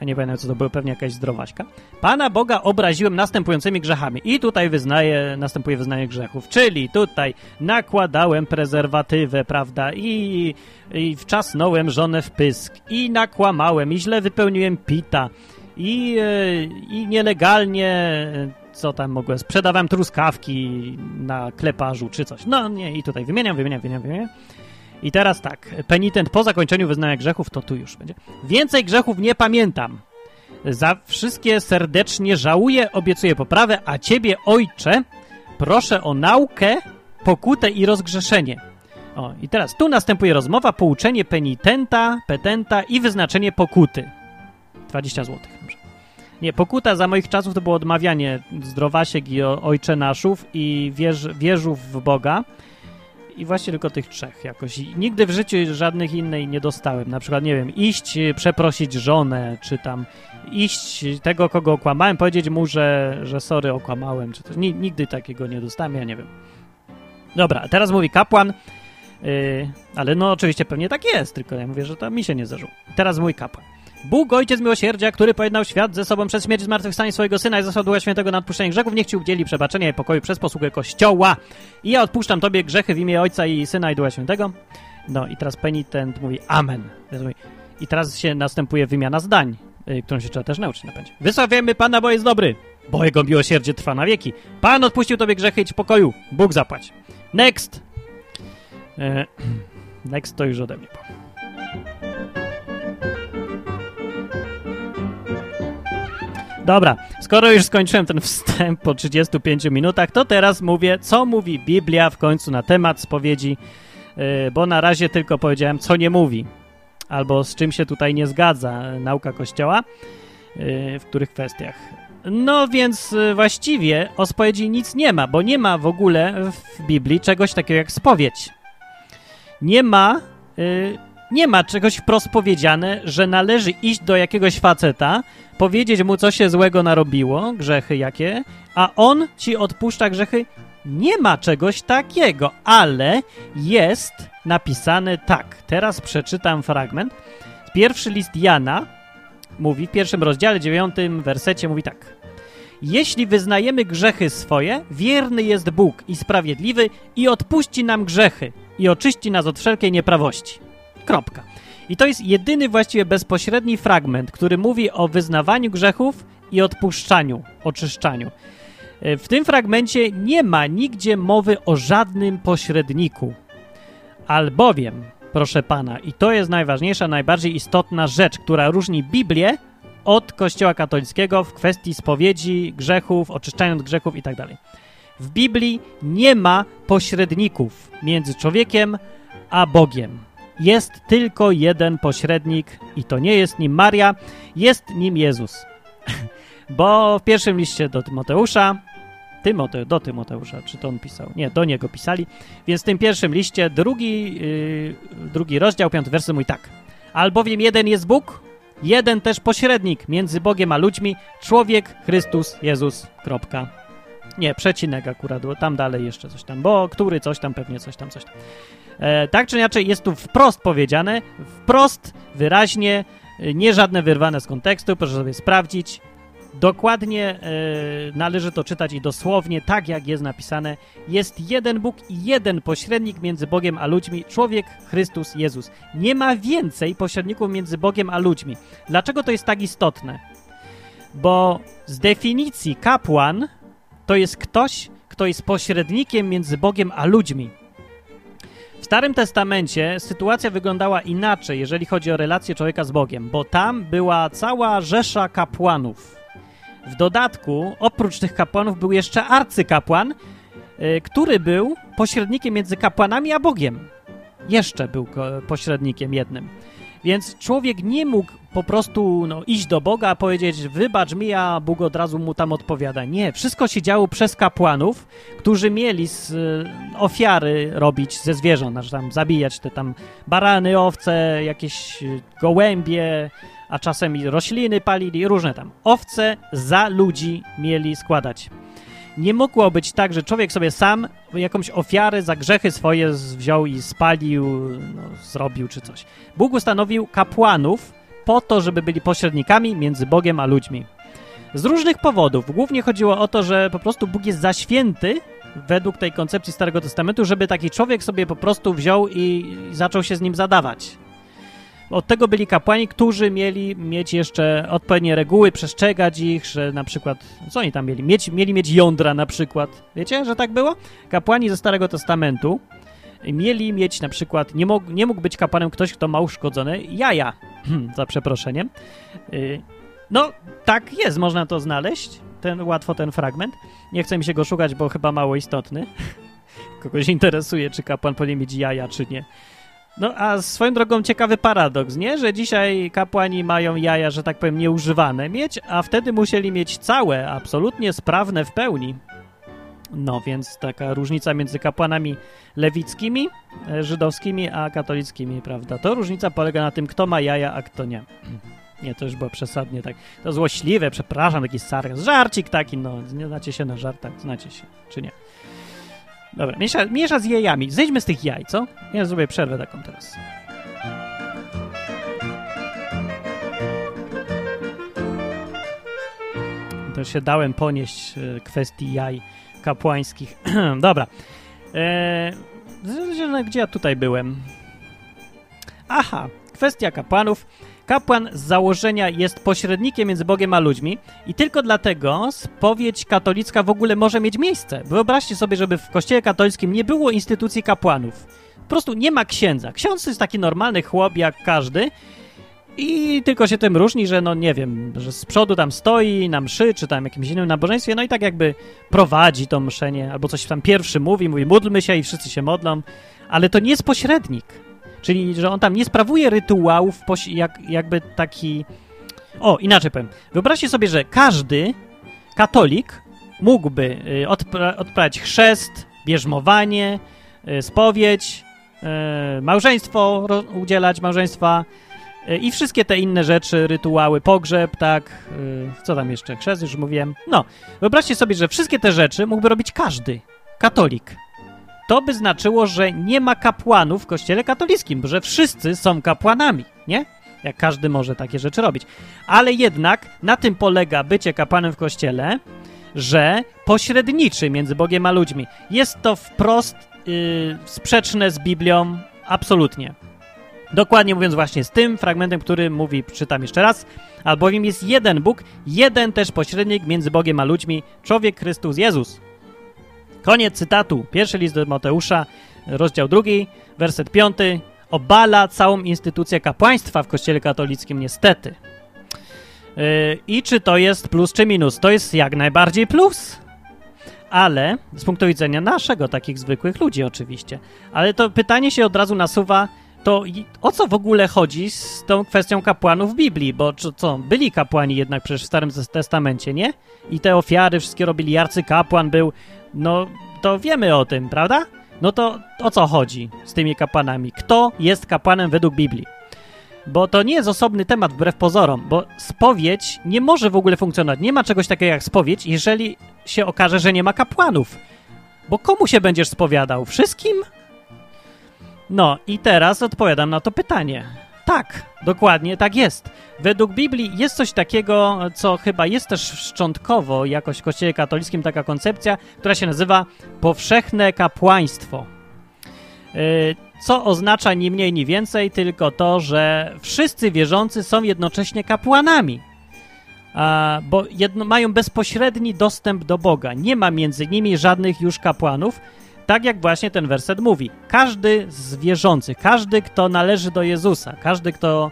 a nie pamiętam co to było, pewnie jakaś zdrowaśka. Pana Boga obraziłem następującymi grzechami. I tutaj wyznaje, następuje wyznanie grzechów, czyli tutaj nakładałem prezerwatywę, prawda, i, i wczasnąłem żonę w pysk, i nakłamałem, i źle wypełniłem pita, i, e, i nielegalnie co tam mogłem, sprzedawałem truskawki na kleparzu czy coś. No nie, i tutaj wymieniam, wymieniam, wymieniam, wymieniam. I teraz tak, penitent po zakończeniu wyznania grzechów, to tu już będzie. Więcej grzechów nie pamiętam. Za wszystkie serdecznie żałuję, obiecuję poprawę, a ciebie, ojcze, proszę o naukę, pokutę i rozgrzeszenie. O, i teraz tu następuje rozmowa, pouczenie penitenta, petenta i wyznaczenie pokuty. 20 zł. Nie, pokuta za moich czasów to było odmawianie zdrowasiek i ojcze naszów i wierz, wierzów w Boga. I właśnie tylko tych trzech jakoś. I nigdy w życiu żadnych innej nie dostałem. Na przykład, nie wiem, iść, y, przeprosić żonę, czy tam iść tego, kogo okłamałem, powiedzieć mu, że, że sorry, okłamałem, czy coś. Nigdy takiego nie dostałem, ja nie wiem. Dobra, teraz mówi kapłan, yy, ale no oczywiście pewnie tak jest, tylko ja mówię, że to mi się nie zdarzyło. Teraz mój kapłan. Bóg, Ojciec Miłosierdzia, który pojednał świat ze sobą przez śmierć zmartwychwstanie swojego Syna i zasłał Ducha Świętego na odpuszczenie grzechów, niech Ci udzieli przebaczenia i pokoju przez posługę Kościoła. I ja odpuszczam Tobie grzechy w imię Ojca i Syna i Ducha Świętego. No i teraz penitent mówi Amen. I teraz się następuje wymiana zdań, y, którą się trzeba też nauczyć na pędzie. Wysławiamy Pana, bo jest dobry, bo Jego miłosierdzie trwa na wieki. Pan odpuścił Tobie grzechy i Ci pokoju. Bóg zapłać. Next. E, next to już ode mnie. Dobra, skoro już skończyłem ten wstęp po 35 minutach, to teraz mówię, co mówi Biblia w końcu na temat spowiedzi, yy, bo na razie tylko powiedziałem, co nie mówi, albo z czym się tutaj nie zgadza nauka Kościoła, yy, w których kwestiach. No więc yy, właściwie o spowiedzi nic nie ma, bo nie ma w ogóle w Biblii czegoś takiego jak spowiedź. Nie ma y, nie ma czegoś wprost powiedziane, że należy iść do jakiegoś faceta, powiedzieć mu, co się złego narobiło, grzechy jakie, a on ci odpuszcza grzechy. Nie ma czegoś takiego, ale jest napisane tak. Teraz przeczytam fragment. Pierwszy list Jana mówi w pierwszym rozdziale, dziewiątym wersecie mówi tak. Jeśli wyznajemy grzechy swoje, wierny jest Bóg i sprawiedliwy i odpuści nam grzechy i oczyści nas od wszelkiej nieprawości. Kropka. I to jest jedyny właściwie bezpośredni fragment, który mówi o wyznawaniu grzechów i odpuszczaniu, oczyszczaniu. E, w tym fragmencie nie ma nigdzie mowy o żadnym pośredniku. Albowiem, proszę pana, i to jest najważniejsza, najbardziej istotna rzecz, która różni Biblię od Kościoła katolickiego w kwestii spowiedzi, grzechów, oczyszczania od grzechów itd. Tak w Biblii nie ma pośredników między człowiekiem a Bogiem. Jest tylko jeden pośrednik i to nie jest nim Maria, jest nim Jezus. Bo w pierwszym liście do Tymoteusza, Tymote, do Tymoteusza, czy to on pisał? Nie, do niego pisali. Więc w tym pierwszym liście, drugi, yy, drugi rozdział, piąty werset mówi tak. Albowiem jeden jest Bóg, jeden też pośrednik między Bogiem a ludźmi, człowiek Chrystus Jezus. Kropka. Nie, przecinek akurat, tam dalej jeszcze coś tam, bo który coś tam, pewnie coś tam, coś tam. E, tak czy inaczej jest tu wprost powiedziane, wprost, wyraźnie, e, nie żadne wyrwane z kontekstu, proszę sobie sprawdzić. Dokładnie e, należy to czytać i dosłownie, tak jak jest napisane. Jest jeden Bóg i jeden pośrednik między Bogiem a ludźmi, człowiek Chrystus Jezus. Nie ma więcej pośredników między Bogiem a ludźmi. Dlaczego to jest tak istotne? Bo z definicji kapłan to jest ktoś, kto jest pośrednikiem między Bogiem a ludźmi. Starym Testamencie sytuacja wyglądała inaczej, jeżeli chodzi o relację człowieka z Bogiem, bo tam była cała rzesza kapłanów. W dodatku, oprócz tych kapłanów, był jeszcze arcykapłan, yy, który był pośrednikiem między kapłanami a Bogiem. Jeszcze był pośrednikiem jednym. Więc człowiek nie mógł po prostu no, iść do Boga, powiedzieć wybacz mi, a Bóg od razu mu tam odpowiada. Nie, wszystko się działo przez kapłanów, którzy mieli z, y, ofiary robić ze zwierząt, znaczy tam zabijać te tam barany, owce, jakieś y, gołębie, a czasem i rośliny palili, różne tam. Owce za ludzi mieli składać. Nie mogło być tak, że człowiek sobie sam jakąś ofiarę za grzechy swoje wziął i spalił, no, zrobił czy coś. Bóg ustanowił kapłanów, po to, żeby byli pośrednikami między Bogiem a ludźmi. Z różnych powodów. Głównie chodziło o to, że po prostu Bóg jest za święty według tej koncepcji Starego Testamentu, żeby taki człowiek sobie po prostu wziął i zaczął się z nim zadawać. Od tego byli kapłani, którzy mieli mieć jeszcze odpowiednie reguły, przestrzegać ich, że na przykład, co oni tam mieli? Mieć, mieli mieć jądra na przykład. Wiecie, że tak było? Kapłani ze Starego Testamentu mieli mieć na przykład, nie, mógł, nie mógł być kapłanem ktoś, kto ma uszkodzone jaja, za przeproszeniem. Y, no, tak jest, można to znaleźć, ten, łatwo ten fragment. Nie chcę mi się go szukać, bo chyba mało istotny. Kogoś interesuje, czy kapłan powinien mieć jaja, czy nie. No, a swoją drogą ciekawy paradoks, nie? Że dzisiaj kapłani mają jaja, że tak powiem, nieużywane mieć, a wtedy musieli mieć całe, absolutnie sprawne w pełni. No więc taka różnica między kapłanami lewickimi, e, żydowskimi, a katolickimi, prawda? To różnica polega na tym, kto ma jaja, a kto nie. Nie, to już było przesadnie tak. To złośliwe, przepraszam, taki sarkazm. Żarcik taki, no, nie znacie się na żartach, znacie się, czy nie. Dobra, miesza, miesza z jajami. Zejdźmy z tych jaj, co? Ja zrobię przerwę taką teraz. To się dałem ponieść e, kwestii jaj kapłańskich. Dobra. Eee, gdzie ja tutaj byłem? Aha, kwestia kapłanów. Kapłan z założenia jest pośrednikiem między Bogiem a ludźmi i tylko dlatego spowiedź katolicka w ogóle może mieć miejsce. Wyobraźcie sobie, żeby w kościele katolickim nie było instytucji kapłanów. Po prostu nie ma księdza. Ksiądz jest taki normalny chłop jak każdy i tylko się tym różni, że no nie wiem, że z przodu tam stoi na mszy, czy tam jakimś innym nabożeństwie, no i tak jakby prowadzi to mszenie, albo coś tam pierwszy mówi, mówi módlmy się i wszyscy się modlą, ale to nie jest pośrednik. Czyli, że on tam nie sprawuje rytuałów jak, jakby taki... O, inaczej powiem. Wyobraźcie sobie, że każdy katolik mógłby y, odpra odprawiać chrzest, bierzmowanie, y, spowiedź, y, małżeństwo, udzielać małżeństwa i wszystkie te inne rzeczy, rytuały, pogrzeb, tak, co tam jeszcze, chrzest już mówiłem. No, wyobraźcie sobie, że wszystkie te rzeczy mógłby robić każdy katolik to by znaczyło, że nie ma kapłanów w kościele katolickim, że wszyscy są kapłanami, nie? Jak każdy może takie rzeczy robić. Ale jednak na tym polega bycie kapłanem w kościele, że pośredniczy między Bogiem a ludźmi. Jest to wprost yy, sprzeczne z Biblią, absolutnie. Dokładnie mówiąc właśnie z tym fragmentem, który mówi, czytam jeszcze raz, albowiem jest jeden Bóg, jeden też pośrednik między Bogiem a ludźmi, człowiek Chrystus Jezus. Koniec cytatu. Pierwszy list do Mateusza, rozdział drugi, werset piąty. Obala całą instytucję kapłaństwa w Kościele katolickim, niestety. Yy, I czy to jest plus czy minus? To jest jak najbardziej plus. Ale z punktu widzenia naszego, takich zwykłych ludzi oczywiście. Ale to pytanie się od razu nasuwa, to o co w ogóle chodzi z tą kwestią kapłanów w Biblii? Bo co, byli kapłani jednak przecież w Starym Testamencie, nie? I te ofiary wszystkie robili, arcykapłan był, no to wiemy o tym, prawda? No to o co chodzi z tymi kapłanami? Kto jest kapłanem według Biblii? Bo to nie jest osobny temat wbrew pozorom, bo spowiedź nie może w ogóle funkcjonować. Nie ma czegoś takiego jak spowiedź, jeżeli się okaże, że nie ma kapłanów. Bo komu się będziesz spowiadał? Wszystkim? No i teraz odpowiadam na to pytanie. Tak, dokładnie tak jest. Według Biblii jest coś takiego, co chyba jest też szczątkowo jakoś w Kościele katolickim taka koncepcja, która się nazywa powszechne kapłaństwo. Y, co oznacza ni mniej, ni więcej, tylko to, że wszyscy wierzący są jednocześnie kapłanami, bo jedno, mają bezpośredni dostęp do Boga. Nie ma między nimi żadnych już kapłanów, tak jak właśnie ten werset mówi. Każdy z wierzących, każdy, kto należy do Jezusa, każdy, kto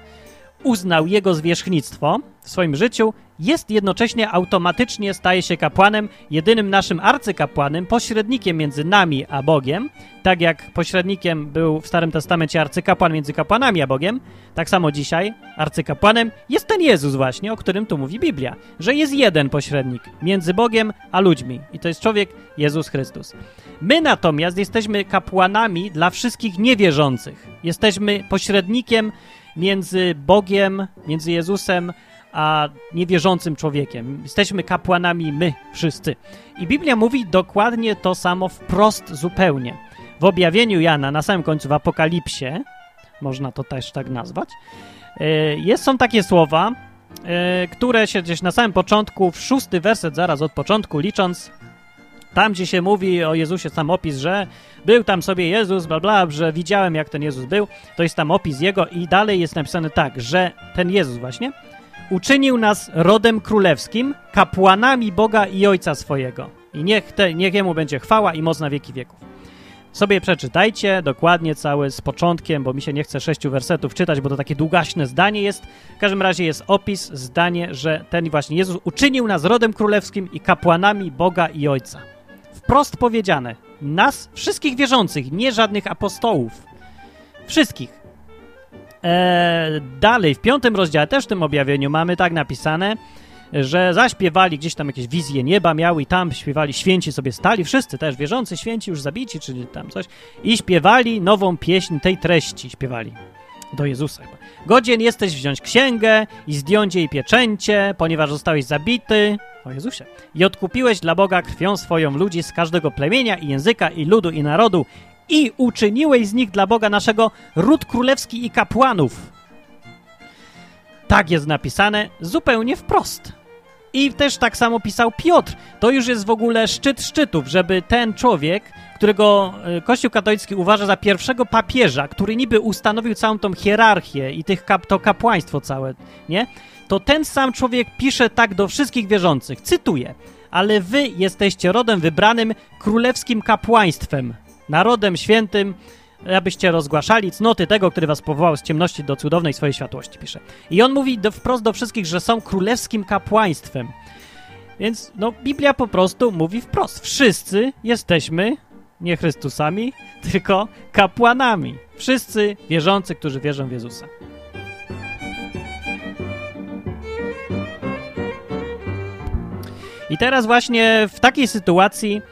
uznał Jego zwierzchnictwo w swoim życiu, jest jednocześnie automatycznie staje się kapłanem, jedynym naszym arcykapłanem, pośrednikiem między nami a Bogiem. Tak jak pośrednikiem był w Starym Testamencie arcykapłan między kapłanami a Bogiem, tak samo dzisiaj arcykapłanem jest ten Jezus właśnie, o którym tu mówi Biblia, że jest jeden pośrednik między Bogiem a ludźmi i to jest człowiek Jezus Chrystus. My natomiast jesteśmy kapłanami dla wszystkich niewierzących. Jesteśmy pośrednikiem między Bogiem, między Jezusem a niewierzącym człowiekiem. Jesteśmy kapłanami my wszyscy. I Biblia mówi dokładnie to samo wprost zupełnie. W objawieniu Jana, na samym końcu w Apokalipsie, można to też tak nazwać, e, jest, są takie słowa, e, które się gdzieś na samym początku, w szósty werset, zaraz od początku licząc, tam, gdzie się mówi o Jezusie, sam opis, że był tam sobie Jezus, bla, bla, że widziałem, jak ten Jezus był, to jest tam opis Jego i dalej jest napisane tak, że ten Jezus właśnie uczynił nas rodem królewskim, kapłanami Boga i Ojca swojego. I niech, te, niech Jemu będzie chwała i moc na wieki wieków. Sobie przeczytajcie dokładnie cały z początkiem, bo mi się nie chce sześciu wersetów czytać, bo to takie długaśne zdanie jest. W każdym razie jest opis, zdanie, że ten właśnie Jezus uczynił nas rodem królewskim i kapłanami Boga i Ojca. Wprost powiedziane. Nas, wszystkich wierzących, nie żadnych apostołów. Wszystkich. Eee, dalej, w piątym rozdziale, też w tym objawieniu mamy tak napisane, że zaśpiewali gdzieś tam jakieś wizje nieba miały i tam śpiewali, święci sobie stali, wszyscy też wierzący, święci już zabici, czy tam coś, i śpiewali nową pieśń tej treści, śpiewali do Jezusa. Godzien jesteś wziąć księgę i zdjąć jej pieczęcie, ponieważ zostałeś zabity, o Jezusie, i odkupiłeś dla Boga krwią swoją ludzi z każdego plemienia i języka i ludu i narodu i uczyniłeś z nich dla Boga naszego ród królewski i kapłanów. Tak jest napisane zupełnie wprost. I też tak samo pisał Piotr. To już jest w ogóle szczyt szczytów, żeby ten człowiek, którego e, Kościół katolicki uważa za pierwszego papieża, który niby ustanowił całą tą hierarchię i tych kap to kapłaństwo całe, nie? To ten sam człowiek pisze tak do wszystkich wierzących. Cytuję. Ale wy jesteście rodem wybranym, królewskim kapłaństwem, narodem świętym, abyście rozgłaszali cnoty tego, który was powołał z ciemności do cudownej swojej światłości, pisze. I on mówi do, wprost do wszystkich, że są królewskim kapłaństwem. Więc, no, Biblia po prostu mówi wprost. Wszyscy jesteśmy nie Chrystusami, tylko kapłanami. Wszyscy wierzący, którzy wierzą w Jezusa. I teraz właśnie w takiej sytuacji,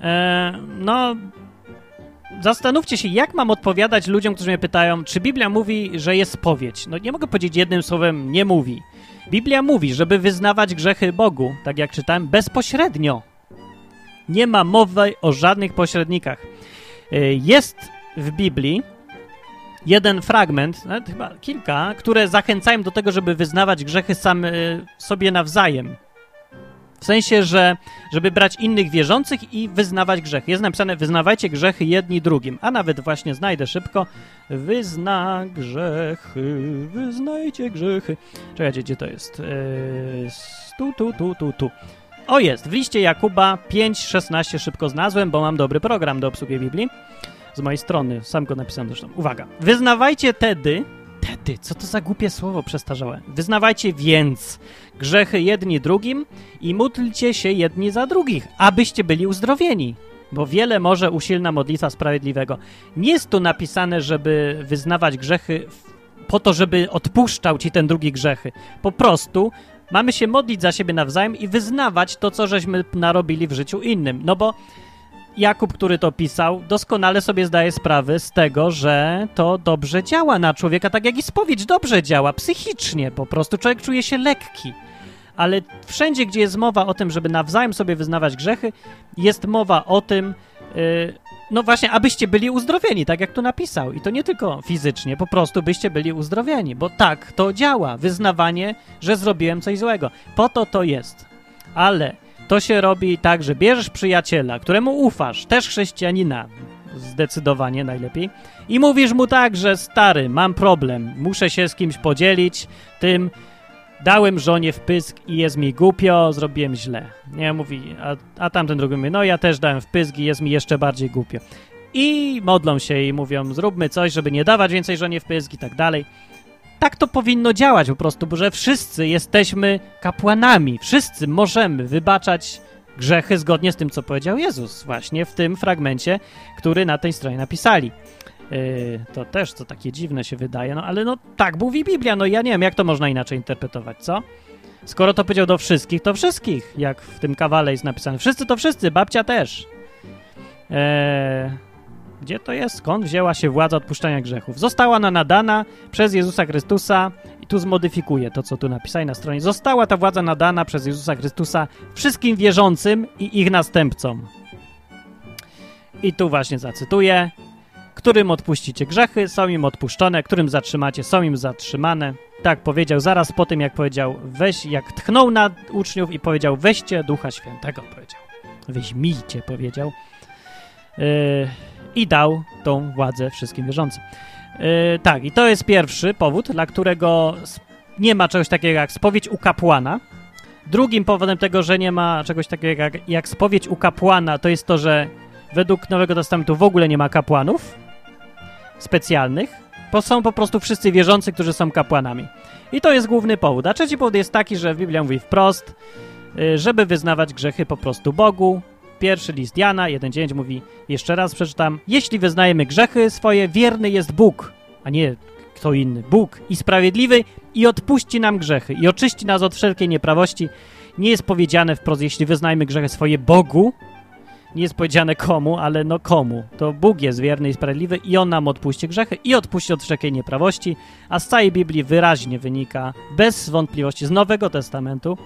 e, no, zastanówcie się, jak mam odpowiadać ludziom, którzy mnie pytają, czy Biblia mówi, że jest spowiedź. No nie mogę powiedzieć jednym słowem, nie mówi. Biblia mówi, żeby wyznawać grzechy Bogu, tak jak czytałem, bezpośrednio. Nie ma mowy o żadnych pośrednikach. E, jest w Biblii jeden fragment, nawet chyba kilka, które zachęcają do tego, żeby wyznawać grzechy sam e, sobie nawzajem. W sensie, że żeby brać innych wierzących i wyznawać grzechy. Jest napisane, wyznawajcie grzechy jedni drugim. A nawet właśnie znajdę szybko. Wyzna grzechy, wyznajcie grzechy. Czekajcie, gdzie to jest? Eee, tu, tu, tu, tu, tu. O, jest. W liście Jakuba 5,16 szybko znalazłem, bo mam dobry program do obsługi Biblii. Z mojej strony, sam go napisałem zresztą. Uwaga. Wyznawajcie tedy, tedy, co to za głupie słowo przestarzałe. Wyznawajcie więc grzechy jedni drugim i módlcie się jedni za drugich, abyście byli uzdrowieni. Bo wiele może usilna modlitwa sprawiedliwego. Nie jest tu napisane, żeby wyznawać grzechy po to, żeby odpuszczał ci ten drugi grzechy. Po prostu mamy się modlić za siebie nawzajem i wyznawać to, co żeśmy narobili w życiu innym. No bo Jakub, który to pisał, doskonale sobie zdaje sprawę z tego, że to dobrze działa na człowieka, tak jak i spowiedź dobrze działa, psychicznie po prostu. Człowiek czuje się lekki. Ale wszędzie, gdzie jest mowa o tym, żeby nawzajem sobie wyznawać grzechy, jest mowa o tym, yy, no właśnie, abyście byli uzdrowieni, tak jak tu napisał. I to nie tylko fizycznie, po prostu byście byli uzdrowieni, bo tak to działa. Wyznawanie, że zrobiłem coś złego. Po to to jest. Ale to się robi tak, że bierzesz przyjaciela, któremu ufasz, też chrześcijanina, zdecydowanie najlepiej, i mówisz mu tak, że stary, mam problem, muszę się z kimś podzielić tym, dałem żonie w pysk i jest mi głupio, zrobiłem źle. Nie, mówi, a, a tamten drugi mówi, no ja też dałem w pysk i jest mi jeszcze bardziej głupio. I modlą się i mówią, zróbmy coś, żeby nie dawać więcej żonie w pysk i tak dalej tak to powinno działać po prostu, bo że wszyscy jesteśmy kapłanami, wszyscy możemy wybaczać grzechy zgodnie z tym, co powiedział Jezus, właśnie w tym fragmencie, który na tej stronie napisali. Yy, to też to takie dziwne się wydaje, no ale no tak mówi Biblia, no ja nie wiem, jak to można inaczej interpretować, co? Skoro to powiedział do wszystkich, to wszystkich, jak w tym kawale jest napisane. Wszyscy to wszyscy, babcia też. Eee, gdzie to jest? Skąd wzięła się władza odpuszczania grzechów? Została ona nadana przez Jezusa Chrystusa i tu zmodyfikuję to, co tu napisali na stronie. Została ta władza nadana przez Jezusa Chrystusa wszystkim wierzącym i ich następcom. I tu właśnie zacytuję. Którym odpuścicie grzechy, są im odpuszczone, którym zatrzymacie, są im zatrzymane. Tak powiedział zaraz po tym, jak powiedział, weź, jak tchnął na uczniów i powiedział, weźcie Ducha Świętego, powiedział. Weźmijcie, powiedział. Yy, i dał tą władzę wszystkim wierzącym. Yy, tak, i to jest pierwszy powód, dla którego nie ma czegoś takiego jak spowiedź u kapłana. Drugim powodem tego, że nie ma czegoś takiego jak, jak spowiedź u kapłana, to jest to, że według Nowego Testamentu w ogóle nie ma kapłanów specjalnych, bo są po prostu wszyscy wierzący, którzy są kapłanami. I to jest główny powód. A trzeci powód jest taki, że Biblia mówi wprost, y, żeby wyznawać grzechy po prostu Bogu, Pierwszy list Jana 1.9 mówi, jeszcze raz przeczytam, jeśli wyznajemy grzechy swoje, wierny jest Bóg, a nie kto inny, Bóg i sprawiedliwy i odpuści nam grzechy i oczyści nas od wszelkiej nieprawości. Nie jest powiedziane wprost, jeśli wyznajemy grzechy swoje Bogu, nie jest powiedziane komu, ale no komu. To Bóg jest wierny i sprawiedliwy i On nam odpuści grzechy i odpuści od wszelkiej nieprawości, a z całej Biblii wyraźnie wynika, bez wątpliwości, z Nowego Testamentu,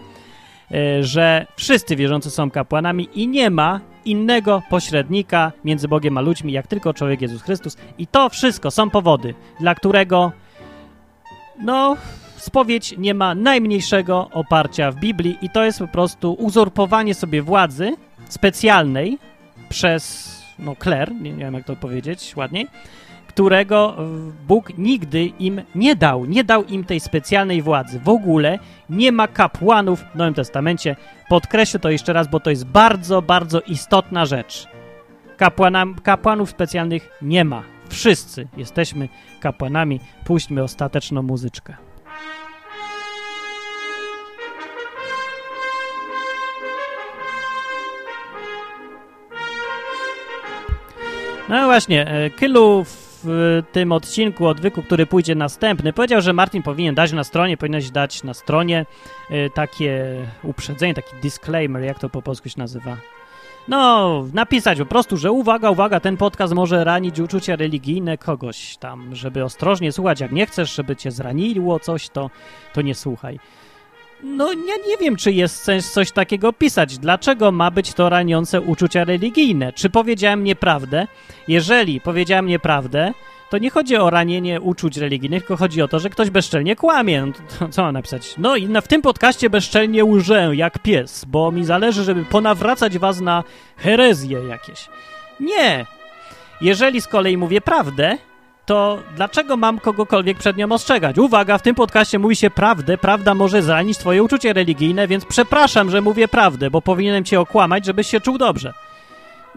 że wszyscy wierzący są kapłanami i nie ma innego pośrednika między Bogiem a ludźmi, jak tylko człowiek Jezus Chrystus. I to wszystko są powody, dla którego no, spowiedź nie ma najmniejszego oparcia w Biblii i to jest po prostu uzurpowanie sobie władzy specjalnej przez, no, kler, nie, nie wiem jak to powiedzieć ładniej, którego Bóg nigdy im nie dał. Nie dał im tej specjalnej władzy. W ogóle nie ma kapłanów w Nowym Testamencie. Podkreślę to jeszcze raz, bo to jest bardzo, bardzo istotna rzecz. Kapłanam, kapłanów specjalnych nie ma. Wszyscy jesteśmy kapłanami. Puśćmy ostateczną muzyczkę. No właśnie, e, Kylu w tym odcinku odwyku, który pójdzie następny, powiedział, że Martin powinien dać na stronie, powinieneś dać na stronie e, takie uprzedzenie, taki disclaimer, jak to po polsku się nazywa. No, napisać po prostu, że uwaga, uwaga, ten podcast może ranić uczucia religijne kogoś tam, żeby ostrożnie słuchać. Jak nie chcesz, żeby cię zraniło coś, to, to nie słuchaj. No, ja nie wiem, czy jest sens coś takiego pisać. Dlaczego ma być to raniące uczucia religijne? Czy powiedziałem nieprawdę? Jeżeli powiedziałem nieprawdę, to nie chodzi o ranienie uczuć religijnych, tylko chodzi o to, że ktoś bezczelnie kłamie. No to, co mam napisać? No i na, w tym podcaście bezczelnie łżę jak pies, bo mi zależy, żeby ponawracać was na herezje jakieś. Nie! Jeżeli z kolei mówię prawdę, to dlaczego mam kogokolwiek przed nią ostrzegać? Uwaga, w tym podcaście mówi się prawdę, prawda może zranić twoje uczucie religijne, więc przepraszam, że mówię prawdę, bo powinienem cię okłamać, żebyś się czuł dobrze.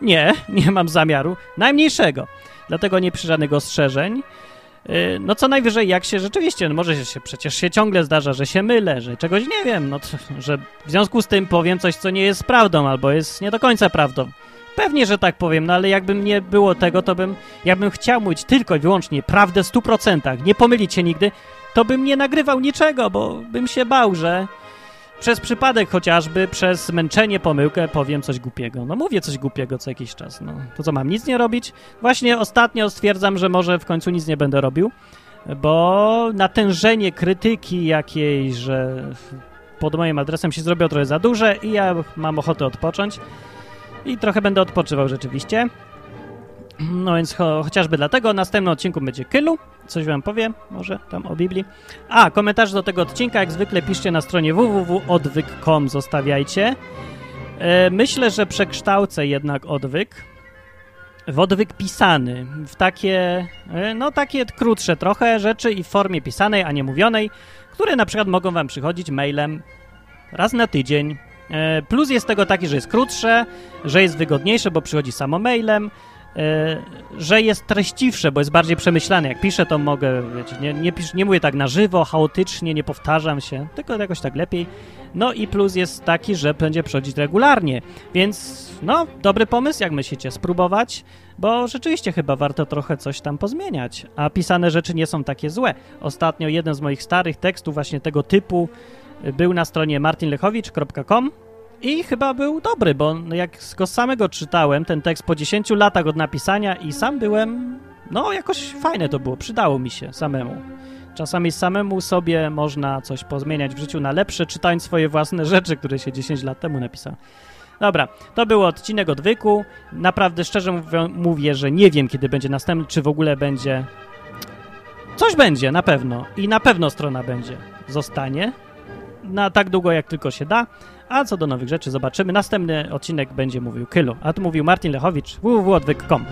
Nie, nie mam zamiaru, najmniejszego. Dlatego nie przy żadnych ostrzeżeń. Yy, no co najwyżej, jak się rzeczywiście, no może się przecież się ciągle zdarza, że się mylę, że czegoś nie wiem, no to, że w związku z tym powiem coś, co nie jest prawdą, albo jest nie do końca prawdą. Pewnie, że tak powiem, no ale jakbym nie było tego, to bym, jakbym chciał mówić tylko i wyłącznie prawdę w 100%, nie pomylić się nigdy, to bym nie nagrywał niczego, bo bym się bał, że przez przypadek chociażby, przez zmęczenie, pomyłkę powiem coś głupiego. No mówię coś głupiego co jakiś czas. No to co mam, nic nie robić? Właśnie ostatnio stwierdzam, że może w końcu nic nie będę robił, bo natężenie krytyki jakiejś, że pod moim adresem się zrobiło trochę za duże i ja mam ochotę odpocząć. I trochę będę odpoczywał rzeczywiście. No więc cho chociażby dlatego następnym odcinku będzie Kylu. Coś wam powiem, może tam o Biblii. A, komentarze do tego odcinka jak zwykle piszcie na stronie www.odwyk.com, zostawiajcie. E, myślę, że przekształcę jednak odwyk w odwyk pisany, w takie, e, no takie krótsze trochę rzeczy i w formie pisanej, a nie mówionej, które na przykład mogą wam przychodzić mailem raz na tydzień, plus jest tego taki, że jest krótsze, że jest wygodniejsze, bo przychodzi samo mailem, e, że jest treściwsze, bo jest bardziej przemyślane. Jak piszę, to mogę, wiecie, nie, nie, pisz, nie mówię tak na żywo, chaotycznie, nie powtarzam się, tylko jakoś tak lepiej. No i plus jest taki, że będzie przychodzić regularnie, więc no, dobry pomysł, jak myślicie, spróbować, bo rzeczywiście chyba warto trochę coś tam pozmieniać, a pisane rzeczy nie są takie złe. Ostatnio jeden z moich starych tekstów właśnie tego typu był na stronie martinlechowicz.com i chyba był dobry, bo jak go samego czytałem, ten tekst po 10 latach od napisania i sam byłem, no jakoś fajne to było, przydało mi się samemu. Czasami samemu sobie można coś pozmieniać w życiu na lepsze, czytając swoje własne rzeczy, które się 10 lat temu napisał. Dobra, to był odcinek odwyku. Naprawdę szczerze mówię, że nie wiem, kiedy będzie następny, czy w ogóle będzie. Coś będzie, na pewno. I na pewno strona będzie. Zostanie na tak długo, jak tylko się da. A co do nowych rzeczy zobaczymy. Następny odcinek będzie mówił Kylu, a tu mówił Martin Lechowicz, www.odwyk.com.